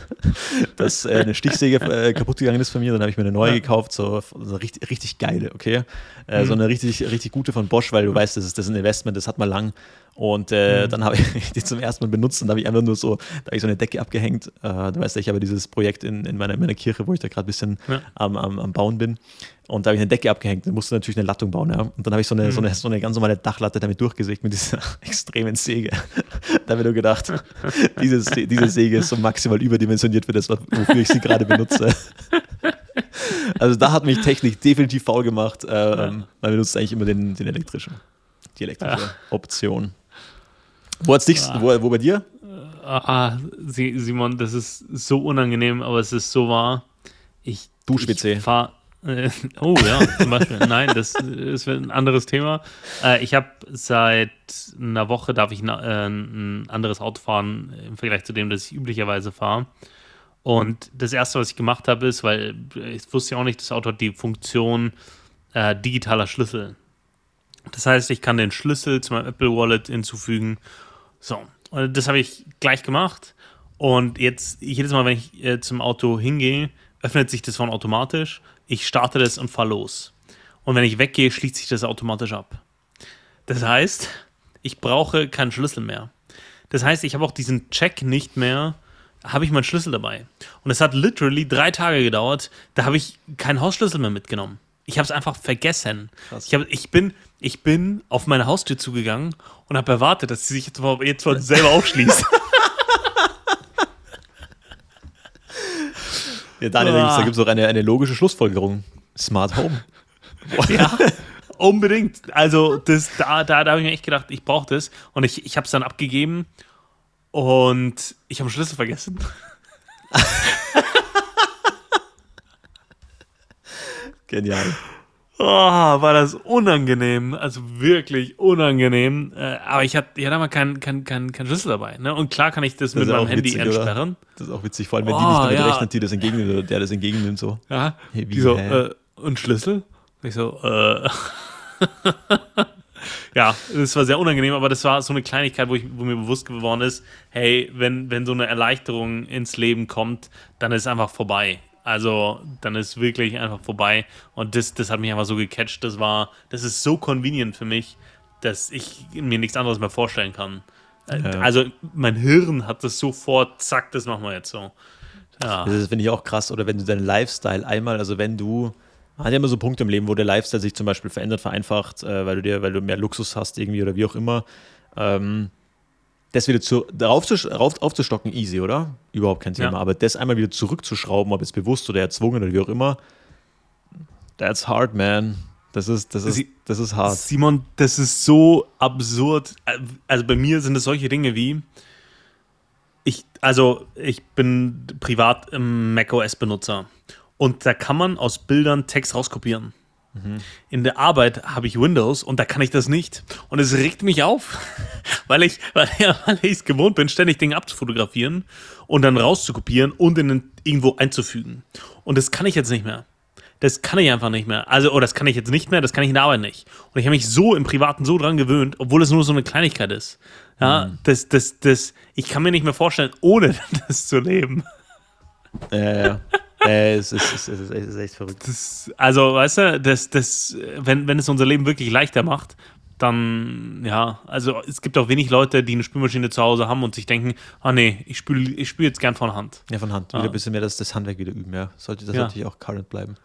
dass äh, eine Stichsäge äh, kaputt gegangen ist von mir. Dann habe ich mir eine neue ja. gekauft, so, so richtig, richtig geile, okay? Äh, mhm. So eine richtig, richtig gute von Bosch, weil du weißt, das ist, das ist ein Investment, das hat man lang. Und äh, mhm. dann habe ich die zum ersten Mal benutzt und da habe ich einfach nur so, da habe ich so eine Decke abgehängt. Äh, du weißt ja, ich habe dieses Projekt in, in, meiner, in meiner Kirche, wo ich da gerade ein bisschen ja. am, am, am Bauen bin. Und da habe ich eine Decke abgehängt und musste natürlich eine Lattung bauen. Ja? Und dann habe ich so eine, mhm. so, eine, so eine ganz normale Dachlatte damit durchgesägt mit dieser extremen Säge. da habe ich nur gedacht, diese, diese Säge ist so maximal überdimensioniert für das, wofür ich sie gerade benutze. also da hat mich Technik definitiv faul gemacht. Äh, ja. Man benutzt eigentlich immer den, den elektrischen, die elektrische. Option. Wo hat's dich, ah. wo, wo bei dir? Ah, Simon, das ist so unangenehm, aber es ist so wahr. Ich, Dusch-WC. äh, oh ja, zum Beispiel. Nein, das ist ein anderes Thema. Äh, ich habe seit einer Woche darf ich na, äh, ein anderes Auto fahren im Vergleich zu dem, das ich üblicherweise fahre. Und das erste, was ich gemacht habe, ist, weil ich wusste ja auch nicht, das Auto hat die Funktion äh, digitaler Schlüssel. Das heißt, ich kann den Schlüssel zu meinem Apple Wallet hinzufügen so, und das habe ich gleich gemacht. Und jetzt, jedes Mal, wenn ich äh, zum Auto hingehe, öffnet sich das von automatisch. Ich starte das und fahre los. Und wenn ich weggehe, schließt sich das automatisch ab. Das heißt, ich brauche keinen Schlüssel mehr. Das heißt, ich habe auch diesen Check nicht mehr, habe ich meinen Schlüssel dabei. Und es hat literally drei Tage gedauert, da habe ich keinen Hausschlüssel mehr mitgenommen. Ich habe es einfach vergessen. Ich, hab, ich, bin, ich bin auf meine Haustür zugegangen und habe erwartet, dass sie sich jetzt, mal, jetzt mal selber aufschließt. ja, Daniel, ah. da gibt es auch eine, eine logische Schlussfolgerung. Smart Home. ja, unbedingt. Also, das, da, da, da habe ich mir echt gedacht, ich brauche das. Und ich, ich habe es dann abgegeben und ich habe den Schlüssel vergessen. Genial. Oh, war das unangenehm, also wirklich unangenehm. Äh, aber ich hatte, ich hatte mal keinen kein, kein, kein Schlüssel dabei. Ne? Und klar kann ich das, das mit meinem Handy witzig, entsperren. Oder? Das ist auch witzig, vor allem wenn oh, die nicht damit ja. rechnet, die das entgegennimmt oder der das entgegennimmt. So. Ja, hey, wie, so, äh, und Schlüssel? Ich so, äh. ja, das war sehr unangenehm, aber das war so eine Kleinigkeit, wo, ich, wo mir bewusst geworden ist, hey, wenn, wenn so eine Erleichterung ins Leben kommt, dann ist es einfach vorbei. Also dann ist wirklich einfach vorbei. Und das, das hat mich einfach so gecatcht. Das war, das ist so convenient für mich, dass ich mir nichts anderes mehr vorstellen kann. Ja. Also mein Hirn hat das sofort, zack, das machen wir jetzt so. Ja. Das finde ich auch krass. Oder wenn du deinen Lifestyle einmal, also wenn du, man hat ja immer so Punkte im Leben, wo der Lifestyle sich zum Beispiel verändert, vereinfacht, äh, weil du dir, weil du mehr Luxus hast irgendwie oder wie auch immer. Ähm, das wieder zu, darauf zu, rauf, aufzustocken, easy, oder? Überhaupt kein Thema. Ja. Aber das einmal wieder zurückzuschrauben, ob es bewusst oder erzwungen oder wie auch immer, that's hard, man. Das ist, das ist, das ist hart. Simon, das ist so absurd. Also bei mir sind es solche Dinge wie, ich, also ich bin privat macOS-Benutzer und da kann man aus Bildern Text rauskopieren. Mhm. In der Arbeit habe ich Windows und da kann ich das nicht. Und es regt mich auf, weil ich weil, ja, weil es gewohnt bin, ständig Dinge abzufotografieren und dann rauszukopieren und in, irgendwo einzufügen. Und das kann ich jetzt nicht mehr. Das kann ich einfach nicht mehr. Also, oh, das kann ich jetzt nicht mehr, das kann ich in der Arbeit nicht. Und ich habe mich so im Privaten so dran gewöhnt, obwohl es nur so eine Kleinigkeit ist. Ja, mhm. das, das, das, ich kann mir nicht mehr vorstellen, ohne das zu leben. Ja, ja. Äh, es, ist, es, ist, es, ist, echt verrückt. Das, also, weißt du, das, das, wenn, wenn es unser Leben wirklich leichter macht, dann, ja, also es gibt auch wenig Leute, die eine Spülmaschine zu Hause haben und sich denken, ah nee, ich spüle ich spül jetzt gern von Hand. Ja, von Hand. Wieder ein bisschen mehr das, das Handwerk wieder üben, ja. Sollte das ja. natürlich auch current bleiben.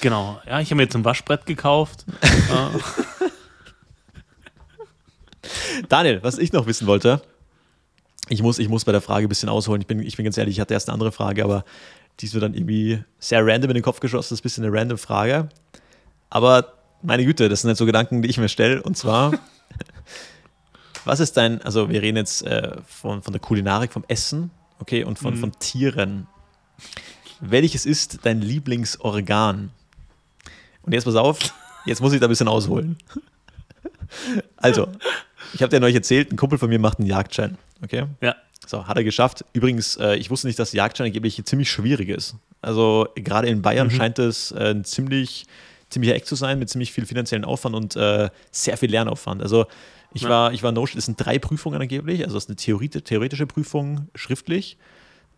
Genau. Ja, ich habe mir jetzt ein Waschbrett gekauft. Daniel, was ich noch wissen wollte, ich muss, ich muss bei der Frage ein bisschen ausholen. Ich bin, ich bin ganz ehrlich, ich hatte erst eine andere Frage, aber die ist mir dann irgendwie sehr random in den Kopf geschossen. Das ist ein bisschen eine random Frage. Aber meine Güte, das sind jetzt so Gedanken, die ich mir stelle. Und zwar, was ist dein, also wir reden jetzt äh, von, von der Kulinarik, vom Essen, okay, und von, mhm. von Tieren. Welches ist dein Lieblingsorgan? Und jetzt pass auf, jetzt muss ich da ein bisschen ausholen. Also, ich habe dir neulich erzählt, ein Kumpel von mir macht einen Jagdschein, okay? Ja. So, hat er geschafft. Übrigens, äh, ich wusste nicht, dass Jagdschein angeblich ziemlich schwierig ist. Also gerade in Bayern mhm. scheint es äh, ein ziemlich, ziemlicher Eck zu sein, mit ziemlich viel finanziellen Aufwand und äh, sehr viel Lernaufwand. Also ich ja. war, ich war Notion, es sind drei Prüfungen angeblich, also es ist eine Theorie, theoretische Prüfung schriftlich,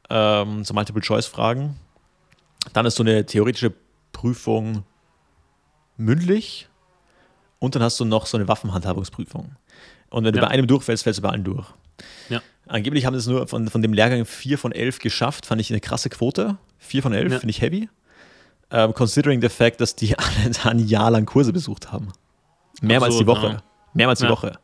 ähm, so Multiple-Choice-Fragen. Dann ist so eine theoretische Prüfung mündlich und dann hast du noch so eine Waffenhandhabungsprüfung. Und wenn du bei einem durchfällst, fällst du bei allen durch. Ja. Angeblich haben es nur von, von dem Lehrgang vier von elf geschafft, fand ich eine krasse Quote. Vier von elf, ja. finde ich heavy. Um, ähm, considering the fact, dass die alle ein Jahr lang Kurse besucht haben. Mehrmals Absurd, die Woche. Ja. Mehrmals die Woche.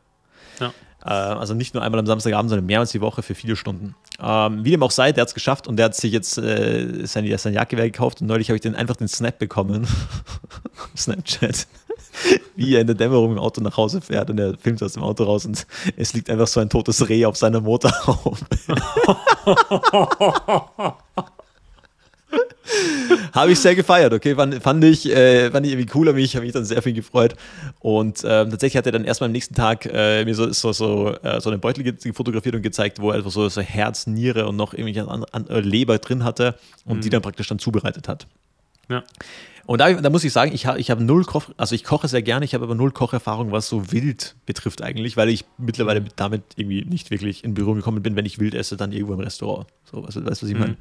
Ja. Uh, also nicht nur einmal am Samstagabend, sondern mehrmals die Woche für viele Stunden. Um, ähm, wie dem auch sei, der hat es geschafft und der hat sich jetzt äh, sein, sein Jagdgewehr gekauft und neulich habe ich den, einfach den Snap bekommen. Snapchat. wie er in der Dämmerung im Auto nach Hause fährt und er filmt aus dem Auto raus und es liegt einfach so ein totes Reh auf seiner Motorhaube. habe ich sehr gefeiert, okay? Fand, fand, ich, äh, fand ich irgendwie cool, habe mich, hab mich dann sehr viel gefreut. Und ähm, tatsächlich hat er dann erstmal am nächsten Tag äh, mir so, so, so, äh, so einen Beutel fotografiert und gezeigt, wo er einfach so, so Herz, Niere und noch irgendwie an, an, Leber drin hatte und mhm. die dann praktisch dann zubereitet hat. Ja. Und da, da, muss ich sagen, ich habe ich hab null Koch, also ich koche sehr gerne, ich habe aber null Kocherfahrung, was so wild betrifft eigentlich, weil ich mittlerweile mhm. damit irgendwie nicht wirklich in Berührung gekommen bin, wenn ich wild esse, dann irgendwo im Restaurant. So, weißt du, was ich meine?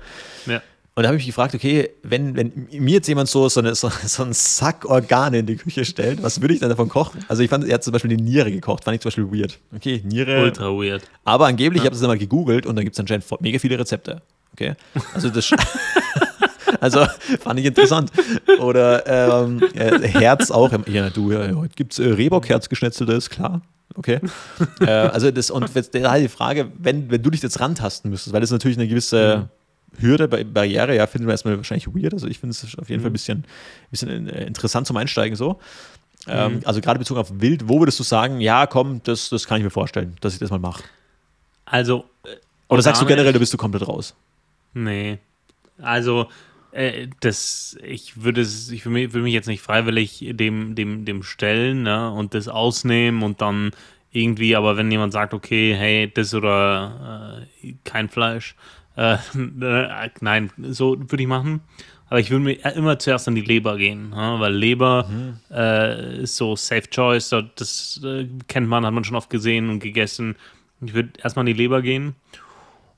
Mhm. Ja. Und da habe ich mich gefragt, okay, wenn, wenn mir jetzt jemand so, so, eine, so, so einen Sack Organe in die Küche stellt, was würde ich dann davon kochen? Also ich fand, er hat zum Beispiel die Niere gekocht, fand ich zum Beispiel weird. Okay, Niere. Ultra weird. Aber angeblich, ja. ich habe das dann mal gegoogelt und da gibt es anscheinend mega viele Rezepte. Okay. Also das. Also fand ich interessant. Oder ähm, äh, Herz auch. Ja, du, ja, heute gibt es äh, Rehbock-Herz geschnetzeltes, klar. Okay. äh, also das, und da die Frage, wenn, wenn du dich jetzt rantasten müsstest, weil das natürlich eine gewisse Hürde, Barriere, ja, finden wir erstmal wahrscheinlich weird. Also ich finde es auf jeden Fall ein mhm. bisschen, bisschen äh, interessant zum Einsteigen so. Ähm, mhm. Also gerade bezogen auf Wild, wo würdest du sagen, ja, komm, das, das kann ich mir vorstellen, dass ich das mal mache? Also. Äh, Oder sagst du generell, du bist du komplett raus? Nee. Also äh, das, ich würde ich würde mich jetzt nicht freiwillig dem, dem, dem stellen ne, und das ausnehmen und dann irgendwie, aber wenn jemand sagt, okay, hey, das oder äh, kein Fleisch, äh, äh nein, so würde ich machen. Aber ich würde mir immer zuerst an die Leber gehen, ne, weil Leber mhm. äh, ist so Safe Choice, das äh, kennt man, hat man schon oft gesehen und gegessen. Ich würde erstmal an die Leber gehen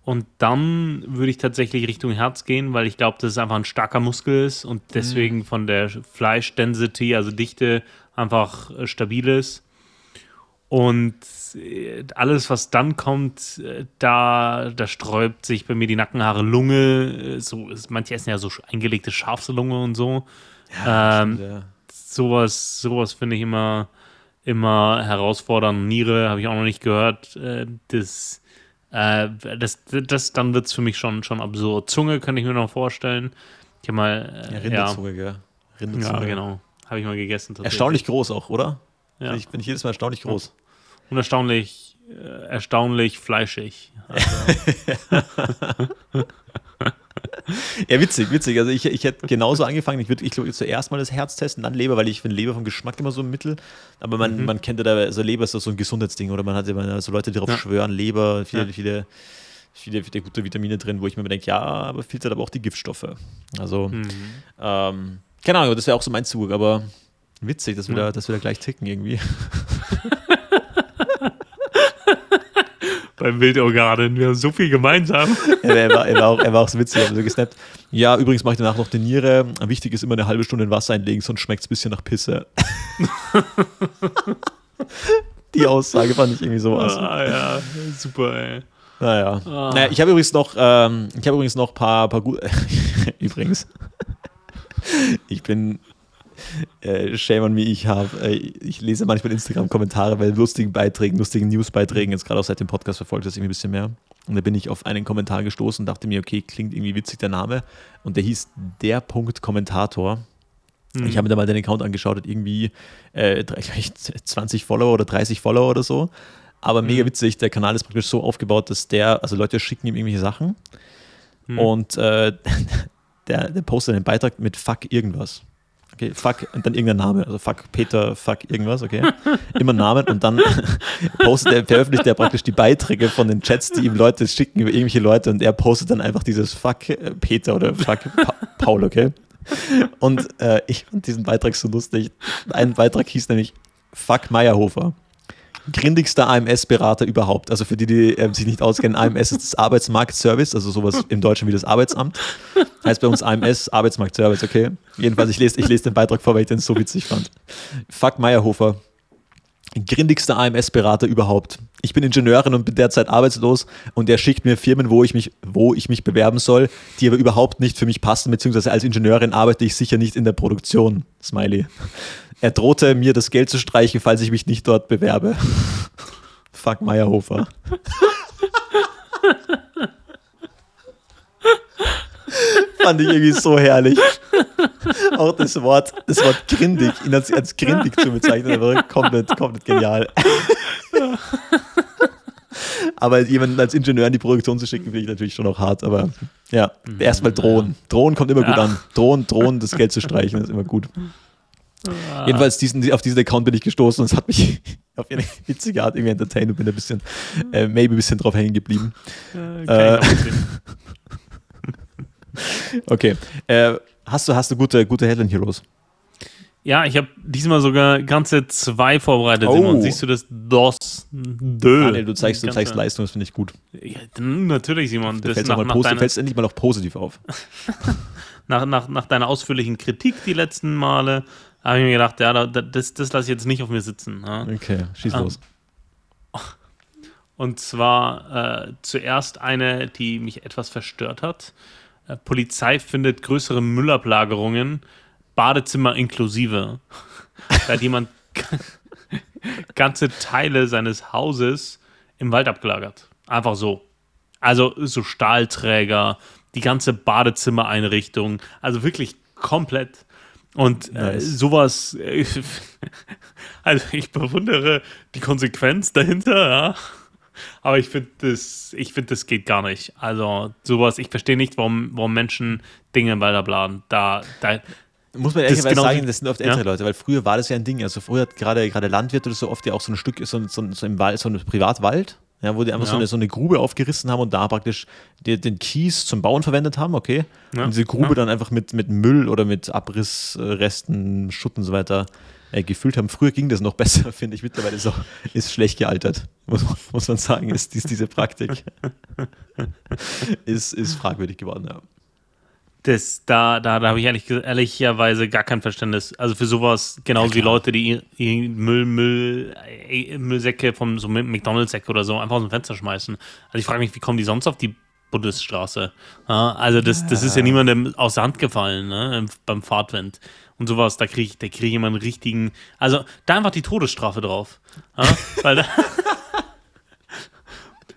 und dann würde ich tatsächlich Richtung Herz gehen, weil ich glaube, dass es einfach ein starker Muskel ist und deswegen mhm. von der Fleischdensity, also Dichte, einfach äh, stabil ist. Und äh, alles, was dann kommt, äh, da, da sträubt sich bei mir die Nackenhaare, Lunge. So, manche essen ja so eingelegte Schafslunge und so. Ja, ähm, stimmt, ja. Sowas, sowas finde ich immer, immer herausfordernd. Niere habe ich auch noch nicht gehört. Das äh, das, das, dann wird es für mich schon, schon absurd. Zunge kann ich mir noch vorstellen. Ich habe mal. Äh, ja, Rindezunge, ja. gell? Rindezunge. Ja, genau. Habe ich mal gegessen. Erstaunlich groß auch, oder? Ja. Bin ich, bin ich jedes Mal erstaunlich groß. Und erstaunlich, äh, erstaunlich fleischig. Also. ja, witzig, witzig. Also ich, ich hätte genauso angefangen. Ich würde, ich glaube, zuerst mal das Herz testen, dann Leber, weil ich finde Leber vom Geschmack immer so ein Mittel. Aber man, mhm. man kennt ja da, also Leber ist so ein Gesundheitsding oder man hat ja so Leute, die darauf ja. schwören, Leber, viele, ja. viele, viele, viele gute Vitamine drin, wo ich mir denke, ja, aber filtert aber auch die Giftstoffe. Also, mhm. ähm, keine Ahnung, das wäre auch so mein Zug, aber witzig, dass wir, da, dass wir da gleich ticken irgendwie. beim Wildorganen. Wir haben so viel gemeinsam. Ja, er, war, er, war auch, er war auch so witzig, er so gesnappt. Ja, übrigens mache ich danach noch die Niere. Wichtig ist immer eine halbe Stunde in Wasser einlegen, sonst schmeckt es ein bisschen nach Pisse. die Aussage fand ich irgendwie so was. Ah, ja, super, ey. Naja. Ah. Naja, ich habe übrigens noch, ähm, ich habe übrigens noch ein paar, paar gute. übrigens. ich bin äh, shame on me, ich habe, äh, ich lese manchmal Instagram-Kommentare bei lustigen Beiträgen, lustigen News-Beiträgen, jetzt gerade auch seit dem Podcast verfolgt das irgendwie ein bisschen mehr. Und da bin ich auf einen Kommentar gestoßen und dachte mir, okay, klingt irgendwie witzig der Name. Und der hieß der Punkt Kommentator. Mhm. Ich habe mir da mal den Account angeschaut, hat irgendwie äh, 20 Follower oder 30 Follower oder so. Aber mega mhm. witzig, der Kanal ist praktisch so aufgebaut, dass der, also Leute schicken ihm irgendwelche Sachen mhm. und äh, der, der postet einen Beitrag mit Fuck irgendwas. Okay, fuck und dann irgendein Name. Also fuck Peter, fuck irgendwas, okay. Immer Namen und dann postet er, veröffentlicht er praktisch die Beiträge von den Chats, die ihm Leute schicken über irgendwelche Leute und er postet dann einfach dieses fuck äh, Peter oder fuck pa Paul, okay. Und äh, ich fand diesen Beitrag so lustig. Ein Beitrag hieß nämlich Fuck Meyerhofer grindigster AMS-Berater überhaupt. Also für die, die äh, sich nicht auskennen, AMS ist das Arbeitsmarktservice, also sowas im Deutschen wie das Arbeitsamt. Heißt bei uns AMS, Arbeitsmarktservice, okay. Jedenfalls, ich lese, ich lese den Beitrag vor, weil ich den so witzig fand. Fuck Meyerhofer. Grindigster AMS-Berater überhaupt. Ich bin Ingenieurin und bin derzeit arbeitslos und er schickt mir Firmen, wo ich, mich, wo ich mich bewerben soll, die aber überhaupt nicht für mich passen, beziehungsweise als Ingenieurin arbeite ich sicher nicht in der Produktion. Smiley. Er drohte mir das Geld zu streichen, falls ich mich nicht dort bewerbe. Fuck Meyerhofer. Fand ich irgendwie so herrlich. Auch das Wort, das Wort grindig, ihn als, als grindig zu bezeichnen, war komplett, komplett genial. aber jemanden als Ingenieur in die Produktion zu schicken, finde ich natürlich schon auch hart. Aber ja, erstmal drohen. Drohen kommt immer gut an. Drohen, drohen, das Geld zu streichen, ist immer gut. Ah. Jedenfalls diesen, auf diesen Account bin ich gestoßen und es hat mich auf eine witzige Art irgendwie entertained und bin ein bisschen, äh, maybe ein bisschen drauf hängen geblieben. Äh, okay. Äh, hast du, hast du gute, gute Headline Heroes? Ja, ich habe diesmal sogar ganze zwei vorbereitet, oh. Simon. Siehst du das? Dos. Dö. Ah, nee, du zeigst, du zeigst Leistung, das finde ich gut. Ja, natürlich, Simon. Du fällst, nach, nach deiner... fällst endlich mal noch positiv auf. nach, nach, nach deiner ausführlichen Kritik die letzten Male habe ich mir gedacht, ja, das, das lasse ich jetzt nicht auf mir sitzen. Ja. Okay, schieß ähm, los. Und zwar äh, zuerst eine, die mich etwas verstört hat. Polizei findet größere Müllablagerungen, Badezimmer inklusive. da hat jemand ganze Teile seines Hauses im Wald abgelagert. Einfach so. Also so Stahlträger, die ganze Badezimmereinrichtung, also wirklich komplett. Und äh, nice. sowas, äh, also ich bewundere die Konsequenz dahinter, ja. Aber ich finde, das, ich finde, das geht gar nicht. Also sowas, ich verstehe nicht, warum, warum Menschen Dinge weiterbladen. Da, da, muss man ehrlich genau sagen, das sind oft ältere ja? Leute, weil früher war das ja ein Ding. Also früher hat gerade, gerade Landwirte oder so oft ja auch so ein Stück, so, so, so im Wald, so ein Privatwald ja, wo die einfach ja. so, eine, so eine Grube aufgerissen haben und da praktisch die, den Kies zum Bauen verwendet haben, okay. Ja. Und diese Grube dann einfach mit, mit Müll oder mit Abrissresten, Schutt und so weiter äh, gefüllt haben. Früher ging das noch besser, finde ich. Mittlerweile ist, auch, ist schlecht gealtert, muss, muss man sagen, ist dies, diese Praktik. ist, ist fragwürdig geworden, ja. Das, da da, da habe ich ehrlich, ehrlicherweise gar kein Verständnis. Also für sowas, genauso ja, wie Leute, die Müll, Müll, äh, Müllsäcke vom so McDonalds-Säcke oder so einfach aus dem Fenster schmeißen. Also ich frage mich, wie kommen die sonst auf die Bundesstraße? Ja, also das, das ist ja niemandem aus der Hand gefallen ne, beim Fahrtwind. Und sowas, da kriege ich, krieg ich immer einen richtigen. Also da einfach die Todesstrafe drauf. Ja, weil da.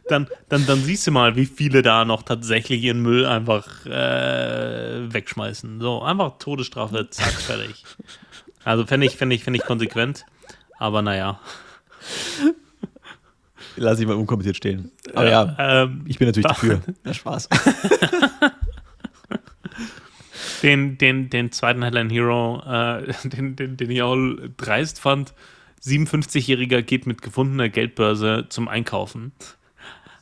dann, dann, dann siehst du mal, wie viele da noch tatsächlich ihren Müll einfach äh, wegschmeißen. So, einfach Todesstrafe, zack, fertig. Also fände ich, fänd ich, fänd ich konsequent, aber naja. Lass ich mal unkommentiert stehen. Aber ja, ja ähm, ich bin natürlich dafür. Ja, Spaß. Den, den, den zweiten Headline Hero, äh, den, den, den ich auch dreist fand. 57-Jähriger geht mit gefundener Geldbörse zum Einkaufen.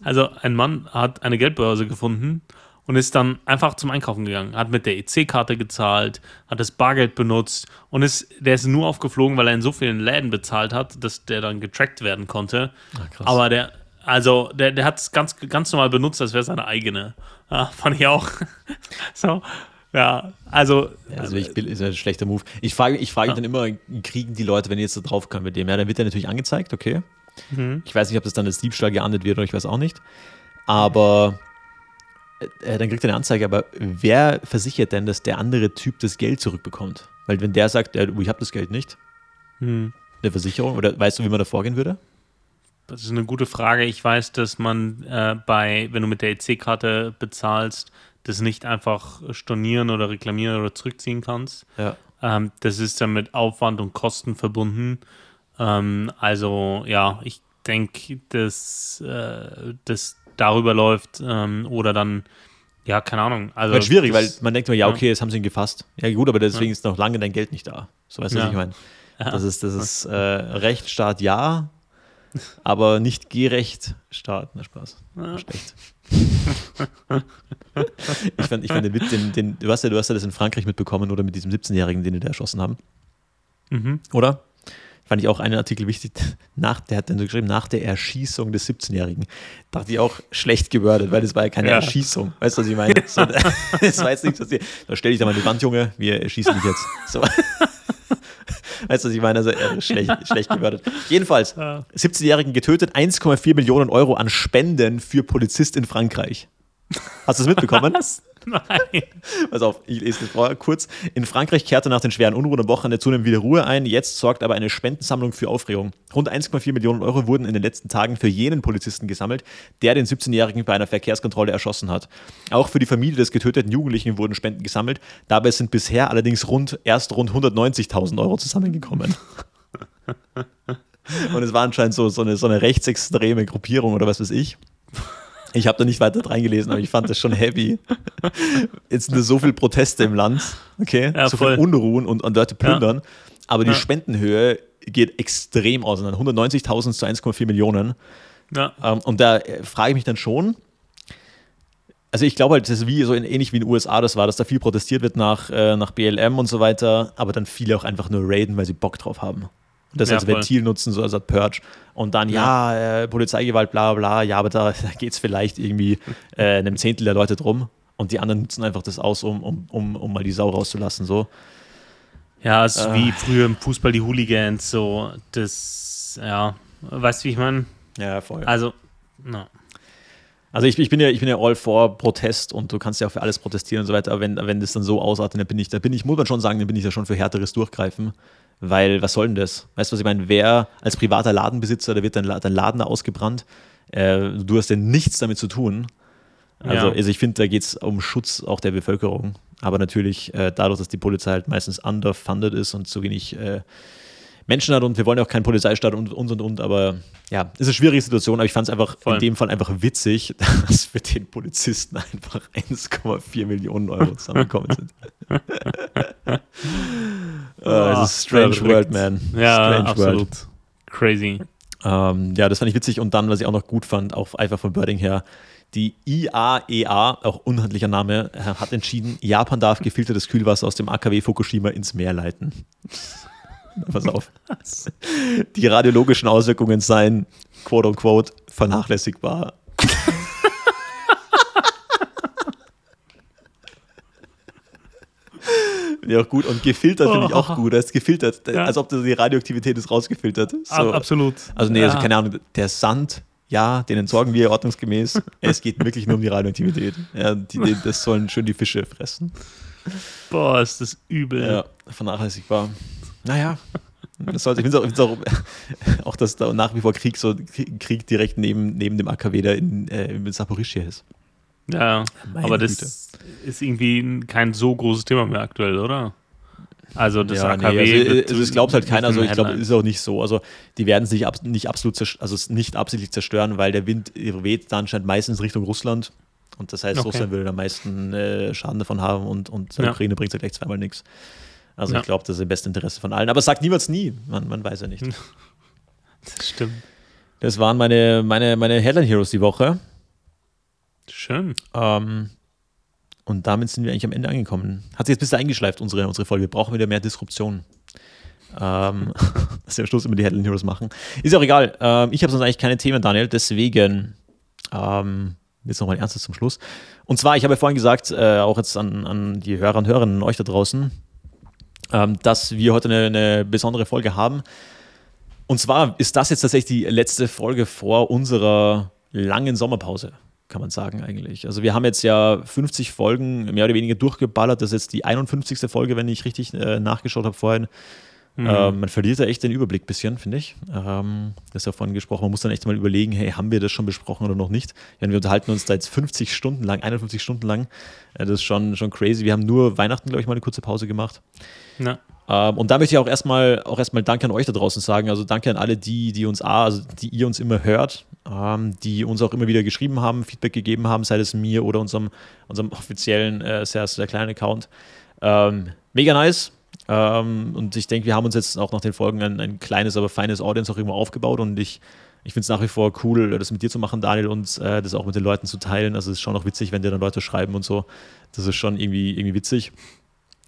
Also ein Mann hat eine Geldbörse gefunden und ist dann einfach zum Einkaufen gegangen, hat mit der EC-Karte gezahlt, hat das Bargeld benutzt und ist, der ist nur aufgeflogen, weil er in so vielen Läden bezahlt hat, dass der dann getrackt werden konnte. Ach, Aber der, also der, der hat es ganz, ganz normal benutzt, als wäre seine eigene. Ja, fand ich auch. so. Ja, also. Also, ich bin, ist ein schlechter Move. Ich frage, ich frage ja. dann immer, kriegen die Leute, wenn die jetzt da drauf kommen mit dem? Ja, dann wird der natürlich angezeigt, okay. Mhm. Ich weiß nicht, ob das dann als Diebstahl geahndet wird oder ich weiß auch nicht. Aber äh, äh, dann kriegt er eine Anzeige, aber wer versichert denn, dass der andere Typ das Geld zurückbekommt? Weil wenn der sagt, äh, ich habe das Geld nicht, mhm. der Versicherung, oder weißt du, wie man da vorgehen würde? Das ist eine gute Frage. Ich weiß, dass man äh, bei, wenn du mit der EC-Karte bezahlst, das nicht einfach stornieren oder reklamieren oder zurückziehen kannst. Ja. Ähm, das ist dann mit Aufwand und Kosten verbunden. Ähm, also ja, ich denke, dass äh, das darüber läuft ähm, oder dann Ja, keine Ahnung. Also Weil schwierig, weil das- man denkt immer, ja, ja. okay, jetzt haben sie ihn gefasst. Ja, gut, aber deswegen ist noch lange dein Geld nicht da. So weißt du, was Ja. ich meine. Ja. Das ist, das ist äh, Rechtsstaat ja, aber nicht Gerechtstaat. Na Spaß. Ja. Schlecht. ich fand, ich fand den Witz, den, den, du, hast ja, du hast ja das in Frankreich mitbekommen oder mit diesem 17-Jährigen, den die da erschossen haben. Mhm. Oder? Fand ich auch einen Artikel wichtig, nach, der hat dann so geschrieben, nach der Erschießung des 17-Jährigen. Dachte ich auch schlecht gewordet, weil das war ja keine Ja. Erschießung. Weißt du, was ich meine? So, das war jetzt nichts, was die, da stell dich da mal in die Wand, Junge, wir erschießen dich jetzt. So. Weißt du, was ich meine? Also äh, schlecht, schlecht gewordet. Jedenfalls, Ja. 17-Jährigen getötet, 1,4 Millionen Euro an Spenden für Polizist in Frankreich. Hast du es mitbekommen? Was? Nein. Pass auf, ich lese das vor kurz. In Frankreich kehrte nach den schweren Unruhen am Wochenende zunehmend wieder Ruhe ein. Jetzt sorgt aber eine Spendensammlung für Aufregung. Rund 1,4 Millionen Euro wurden in den letzten Tagen für jenen Polizisten gesammelt, der den 17-Jährigen bei einer Verkehrskontrolle erschossen hat. Auch für die Familie des getöteten Jugendlichen wurden Spenden gesammelt. Dabei sind bisher allerdings rund, erst rund 190.000 Euro zusammengekommen. Und es war anscheinend so, so, eine, so eine rechtsextreme Gruppierung oder was weiß ich. Ich habe da nicht weiter reingelesen, aber ich fand das schon heavy. Jetzt sind so viele Proteste im Land, okay? Ja, so voll. viele Unruhen und, und Leute plündern. Aber die Ja. Spendenhöhe geht extrem auseinander. 190.000 zu 1,4 Millionen. Ja. Ähm, und da äh, frage ich mich dann schon, also ich glaube halt, das ist wie so in, ähnlich wie in den USA das war, dass da viel protestiert wird nach, äh, nach BLM und so weiter, aber dann viele auch einfach nur raiden, weil sie Bock drauf haben. Und das Ja, als voll. Ventil nutzen, so als Purge. Und dann, ja, äh, Polizeigewalt, bla bla, ja, aber da, da geht es vielleicht irgendwie äh, einem Zehntel der Leute drum. Und die anderen nutzen einfach das aus, um, um, um, um mal die Sau rauszulassen. So. Ja, es ist Ah. wie früher im Fußball die Hooligans, so das, ja, weißt du, wie ich meine? Ja, voll. Also, no. Also ich, ich, bin ja, ich bin ja all for Protest und du kannst ja auch für alles protestieren und so weiter, aber wenn, wenn das dann so ausartet, dann bin ich, da bin ich, muss man schon sagen, dann bin ich ja schon für härteres Durchgreifen. Weil, was soll denn das? Weißt du, was ich meine? Wer als privater Ladenbesitzer, da wird dein, dein Laden ausgebrannt, äh, du hast ja nichts damit zu tun. Also, Ja. also ich finde, da geht es um Schutz auch der Bevölkerung. Aber natürlich äh, dadurch, dass die Polizei halt meistens underfunded ist und zu wenig äh, Menschen hat und wir wollen ja auch keinen Polizeistaat und und und und, aber ja, ist eine schwierige Situation, aber ich fand es einfach Voll. in dem Fall einfach witzig, dass für den Polizisten einfach 1,4 Millionen Euro zusammengekommen sind. uh, es ist strange world, man. Ja, strange absolut. Crazy. Ähm, ja, das fand ich witzig und dann, was ich auch noch gut fand, auch einfach von Birding her, die IAEA, auch unhandlicher Name, äh, hat entschieden, Japan darf gefiltertes Kühlwasser aus dem AKW Fukushima ins Meer leiten. Pass auf. Die radiologischen Auswirkungen seien, quote unquote, vernachlässigbar. Ja, auch gut. Und gefiltert finde ich auch gut. Das ist gefiltert, Ja. als ob die Radioaktivität ist rausgefiltert. So. Ab, absolut. Also nee, also Ja. keine Ahnung, der Sand, ja, den entsorgen wir ordnungsgemäß. es geht wirklich nur um die Radioaktivität. Ja, die, das sollen schön die Fische fressen. Boah, ist das übel. Ja, vernachlässigbar. Naja, das sollte, ich finde es auch, ich auch, auch, dass da nach wie vor Krieg, so, Krieg direkt neben, neben dem AKW da in, äh, in Saporischia ist. Ja, Meine aber das ist irgendwie kein so großes Thema mehr aktuell, oder? Also das ja, AKW. nee, also, also es glaubt halt keiner, also ich glaube, ist auch nicht so. Also die werden sich ab, nicht absolut also es nicht absichtlich zerstören, weil der Wind weht dann anscheinend meistens Richtung Russland. Und das heißt, Okay. Russland würde am meisten äh, Schaden davon haben und, und der Ja. Ukraine bringt ja gleich zweimal nichts. Also Ja. ich glaube, das ist im besten Interesse von allen. Aber sagt niemals nie. Man, man weiß ja nicht. Das stimmt. Das waren meine, meine, meine Headline Heroes die Woche. Schön. Ähm, und damit sind wir eigentlich am Ende angekommen. Hat sich jetzt ein bisschen eingeschleift, unsere, unsere Folge. Wir brauchen wieder mehr Disruption. Ähm, dass wir am Schluss immer die Headline Heroes machen. Ist auch egal. Ähm, ich habe sonst eigentlich keine Themen, Daniel. Deswegen ähm, jetzt nochmal Ernstes zum Schluss. Und zwar, ich habe ja vorhin gesagt, äh, auch jetzt an, an die Hörer und Hörerinnen, euch da draußen, ähm, dass wir heute eine, eine besondere Folge haben. Und zwar ist das jetzt tatsächlich die letzte Folge vor unserer langen Sommerpause, kann man sagen eigentlich. Also wir haben jetzt ja 50 Folgen mehr oder weniger durchgeballert. Das ist jetzt die 51. Folge, wenn ich richtig äh, nachgeschaut habe vorhin. Ähm, man verliert da echt den Überblick ein bisschen, finde ich. Ähm, das ist ja vorhin gesprochen. Man muss dann echt mal überlegen, hey, haben wir das schon besprochen oder noch nicht? Ja, wir unterhalten uns da jetzt 50 Stunden lang, 51 Stunden lang. Äh, das ist schon, schon crazy. Wir haben nur Weihnachten, glaube ich, mal eine kurze Pause gemacht. Ja. Ähm, und da möchte ich auch erstmal auch erstmal Danke an euch da draußen sagen. Also danke an alle, die, die uns A, also die ihr uns immer hört, ähm, die uns auch immer wieder geschrieben haben, Feedback gegeben haben, sei es mir oder unserem, unserem offiziellen, äh, sehr, sehr kleinen Account. Ähm, mega nice. Ähm, und ich denke, wir haben uns jetzt auch nach den Folgen ein, ein kleines, aber feines Audience auch irgendwo aufgebaut und ich ich finde es nach wie vor cool, das mit dir zu machen, Daniel, und äh, das auch mit den Leuten zu teilen. Also es ist schon noch witzig, wenn dir dann Leute schreiben und so. Das ist schon irgendwie, irgendwie witzig.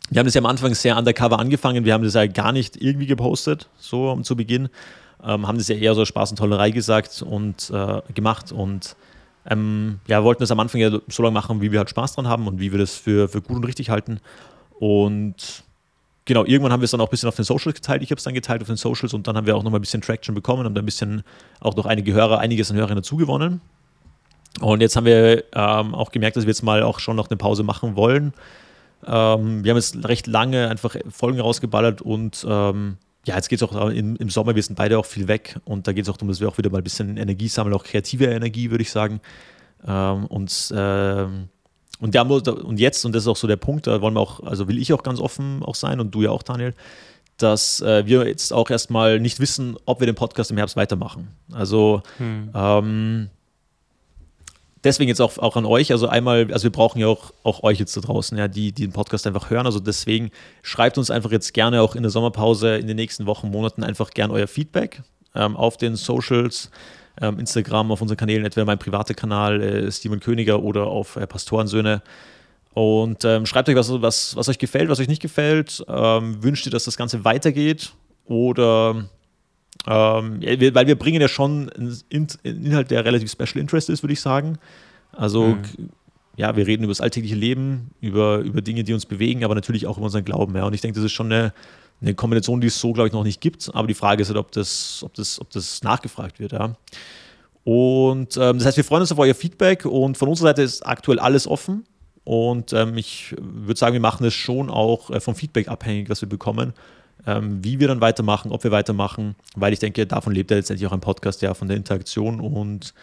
Wir haben das ja am Anfang sehr undercover angefangen. Wir haben das ja gar nicht irgendwie gepostet, so um zu Beginn. Ähm, haben das ja eher so Spaß und Tollerei gesagt und äh, gemacht und ähm, ja, wollten das am Anfang ja so lange machen, wie wir halt Spaß dran haben und wie wir das für, für gut und richtig halten. Und genau, irgendwann haben wir es dann auch ein bisschen auf den Socials geteilt. Ich habe es dann geteilt auf den Socials und dann haben wir auch nochmal ein bisschen Traction bekommen und ein bisschen auch noch einige Hörer, einiges an Hörern dazu gewonnen. Und jetzt haben wir ähm, auch gemerkt, dass wir jetzt mal auch schon noch eine Pause machen wollen. Ähm, wir haben jetzt recht lange einfach Folgen rausgeballert und ähm, ja, jetzt geht es auch im, im, Sommer, wir sind beide auch viel weg und da geht es auch darum, dass wir auch wieder mal ein bisschen Energie sammeln, auch kreative Energie, würde ich sagen. Ähm, und ähm, und, der, und jetzt, und das ist auch so der Punkt, da wollen wir auch, also will ich auch ganz offen auch sein und du ja auch, Daniel, dass äh, wir jetzt auch erstmal nicht wissen, ob wir den Podcast im Herbst weitermachen. Also hm. ähm, deswegen jetzt auch, auch an euch, also einmal, also wir brauchen ja auch, auch euch jetzt da draußen, ja, die, die den Podcast einfach hören. Also deswegen schreibt uns einfach jetzt gerne auch in der Sommerpause in den nächsten Wochen, Monaten einfach gerne euer Feedback ähm, auf den Socials ähm, Instagram, auf unseren Kanälen, entweder mein privater Kanal, äh, Steven Königer oder auf äh, Pastorensöhne. Und ähm, schreibt euch, was, was, was euch gefällt, was euch nicht gefällt. Ähm, wünscht ihr, dass das Ganze weitergeht? Oder ähm, weil wir bringen ja schon einen Inhalt, der relativ Special Interest ist, würde ich sagen. Also mhm. ja, wir reden über das alltägliche Leben, über, über Dinge, die uns bewegen, aber natürlich auch über unseren Glauben. Ja. Und ich denke, das ist schon eine, eine Kombination, die es so, glaube ich, noch nicht gibt. Aber die Frage ist halt, ob das, ob das, ob das nachgefragt wird. Ja. Und ähm, das heißt, wir freuen uns auf euer Feedback und von unserer Seite ist aktuell alles offen. Und ähm, ich würde sagen, wir machen es schon auch äh, vom Feedback abhängig, was wir bekommen, ähm, wie wir dann weitermachen, ob wir weitermachen, weil ich denke, davon lebt ja letztendlich auch ein Podcast, ja, von der Interaktion. Und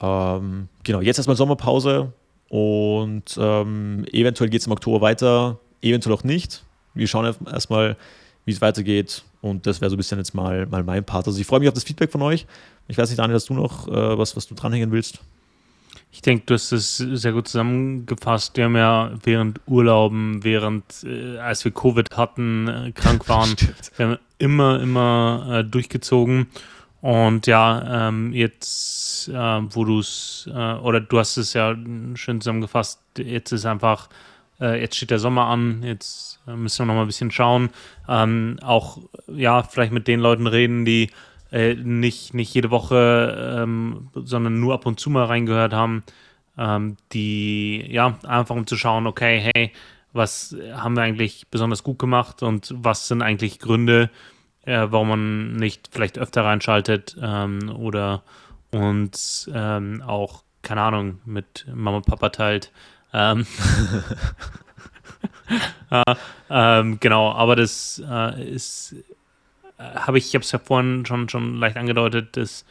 ähm, genau, jetzt erstmal Sommerpause und ähm, eventuell geht es im Oktober weiter, eventuell auch nicht. Wir schauen erstmal, wie es weitergeht. Und das wäre so ein bisschen jetzt mal, mal mein Part. Also ich freue mich auf das Feedback von euch. Ich weiß nicht, Daniel, hast du noch äh, was, was du dranhängen willst? Ich denke, du hast es sehr gut zusammengefasst. Wir haben ja während Urlauben, während, äh, als wir Covid hatten, äh, krank waren, wir haben immer, immer äh, durchgezogen. Und ja, ähm, jetzt, äh, wo du es, äh, oder du hast es ja schön zusammengefasst, jetzt ist einfach, äh, jetzt steht der Sommer an, jetzt da müssen wir noch mal ein bisschen schauen. Ähm, auch, ja, vielleicht mit den Leuten reden, die äh, nicht, nicht jede Woche, ähm, sondern nur ab und zu mal reingehört haben. Ähm, die, ja, einfach um zu schauen, okay, hey, was haben wir eigentlich besonders gut gemacht und was sind eigentlich Gründe, äh, warum man nicht vielleicht öfter reinschaltet ähm, oder uns ähm, auch, keine Ahnung, mit Mama und Papa teilt. Ähm, ja, ähm, genau, aber das äh, ist, äh, habe ich, ich habe es ja vorhin schon, schon leicht angedeutet, das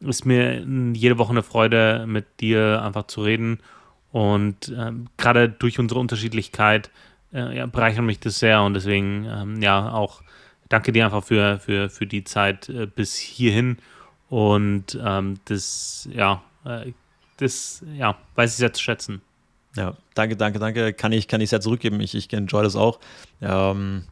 ist mir jede Woche eine Freude, mit dir einfach zu reden. Und ähm, gerade durch unsere Unterschiedlichkeit äh, ja, bereichert mich das sehr und deswegen ähm, ja auch danke dir einfach für, für, für die Zeit äh, bis hierhin. Und ähm, das, ja, äh, das, ja, weiß ich sehr zu schätzen. Ja, danke, danke, danke. Kann ich, kann ich sehr zurückgeben. Ich, ich enjoy das auch. Ähm,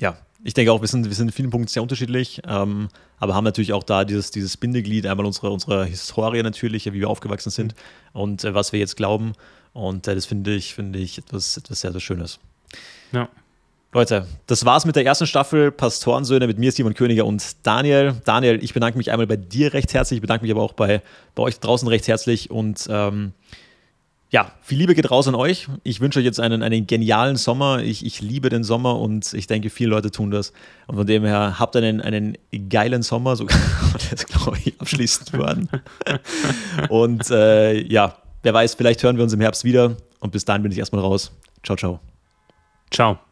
ja, ich denke auch, wir sind, wir sind in vielen Punkten sehr unterschiedlich, ähm, aber haben natürlich auch da dieses, dieses Bindeglied, einmal unsere, unsere Historie natürlich, wie wir aufgewachsen sind und äh, was wir jetzt glauben. Und äh, das finde ich, finde ich etwas, etwas sehr, sehr Schönes. Ja. Leute, das war's mit der ersten Staffel Pastorensöhne mit mir, Simon Königer und Daniel. Daniel, ich bedanke mich einmal bei dir recht herzlich, ich bedanke mich aber auch bei, bei euch draußen recht herzlich und ähm, ja, viel Liebe geht raus an euch. Ich wünsche euch jetzt einen, einen genialen Sommer. Ich, ich liebe den Sommer und ich denke, viele Leute tun das. Und von dem her habt einen, einen geilen Sommer, sogar das glaube ich abschließend worden. und äh, ja, wer weiß, vielleicht hören wir uns im Herbst wieder. Und bis dahin bin ich erstmal raus. Ciao, ciao. Ciao.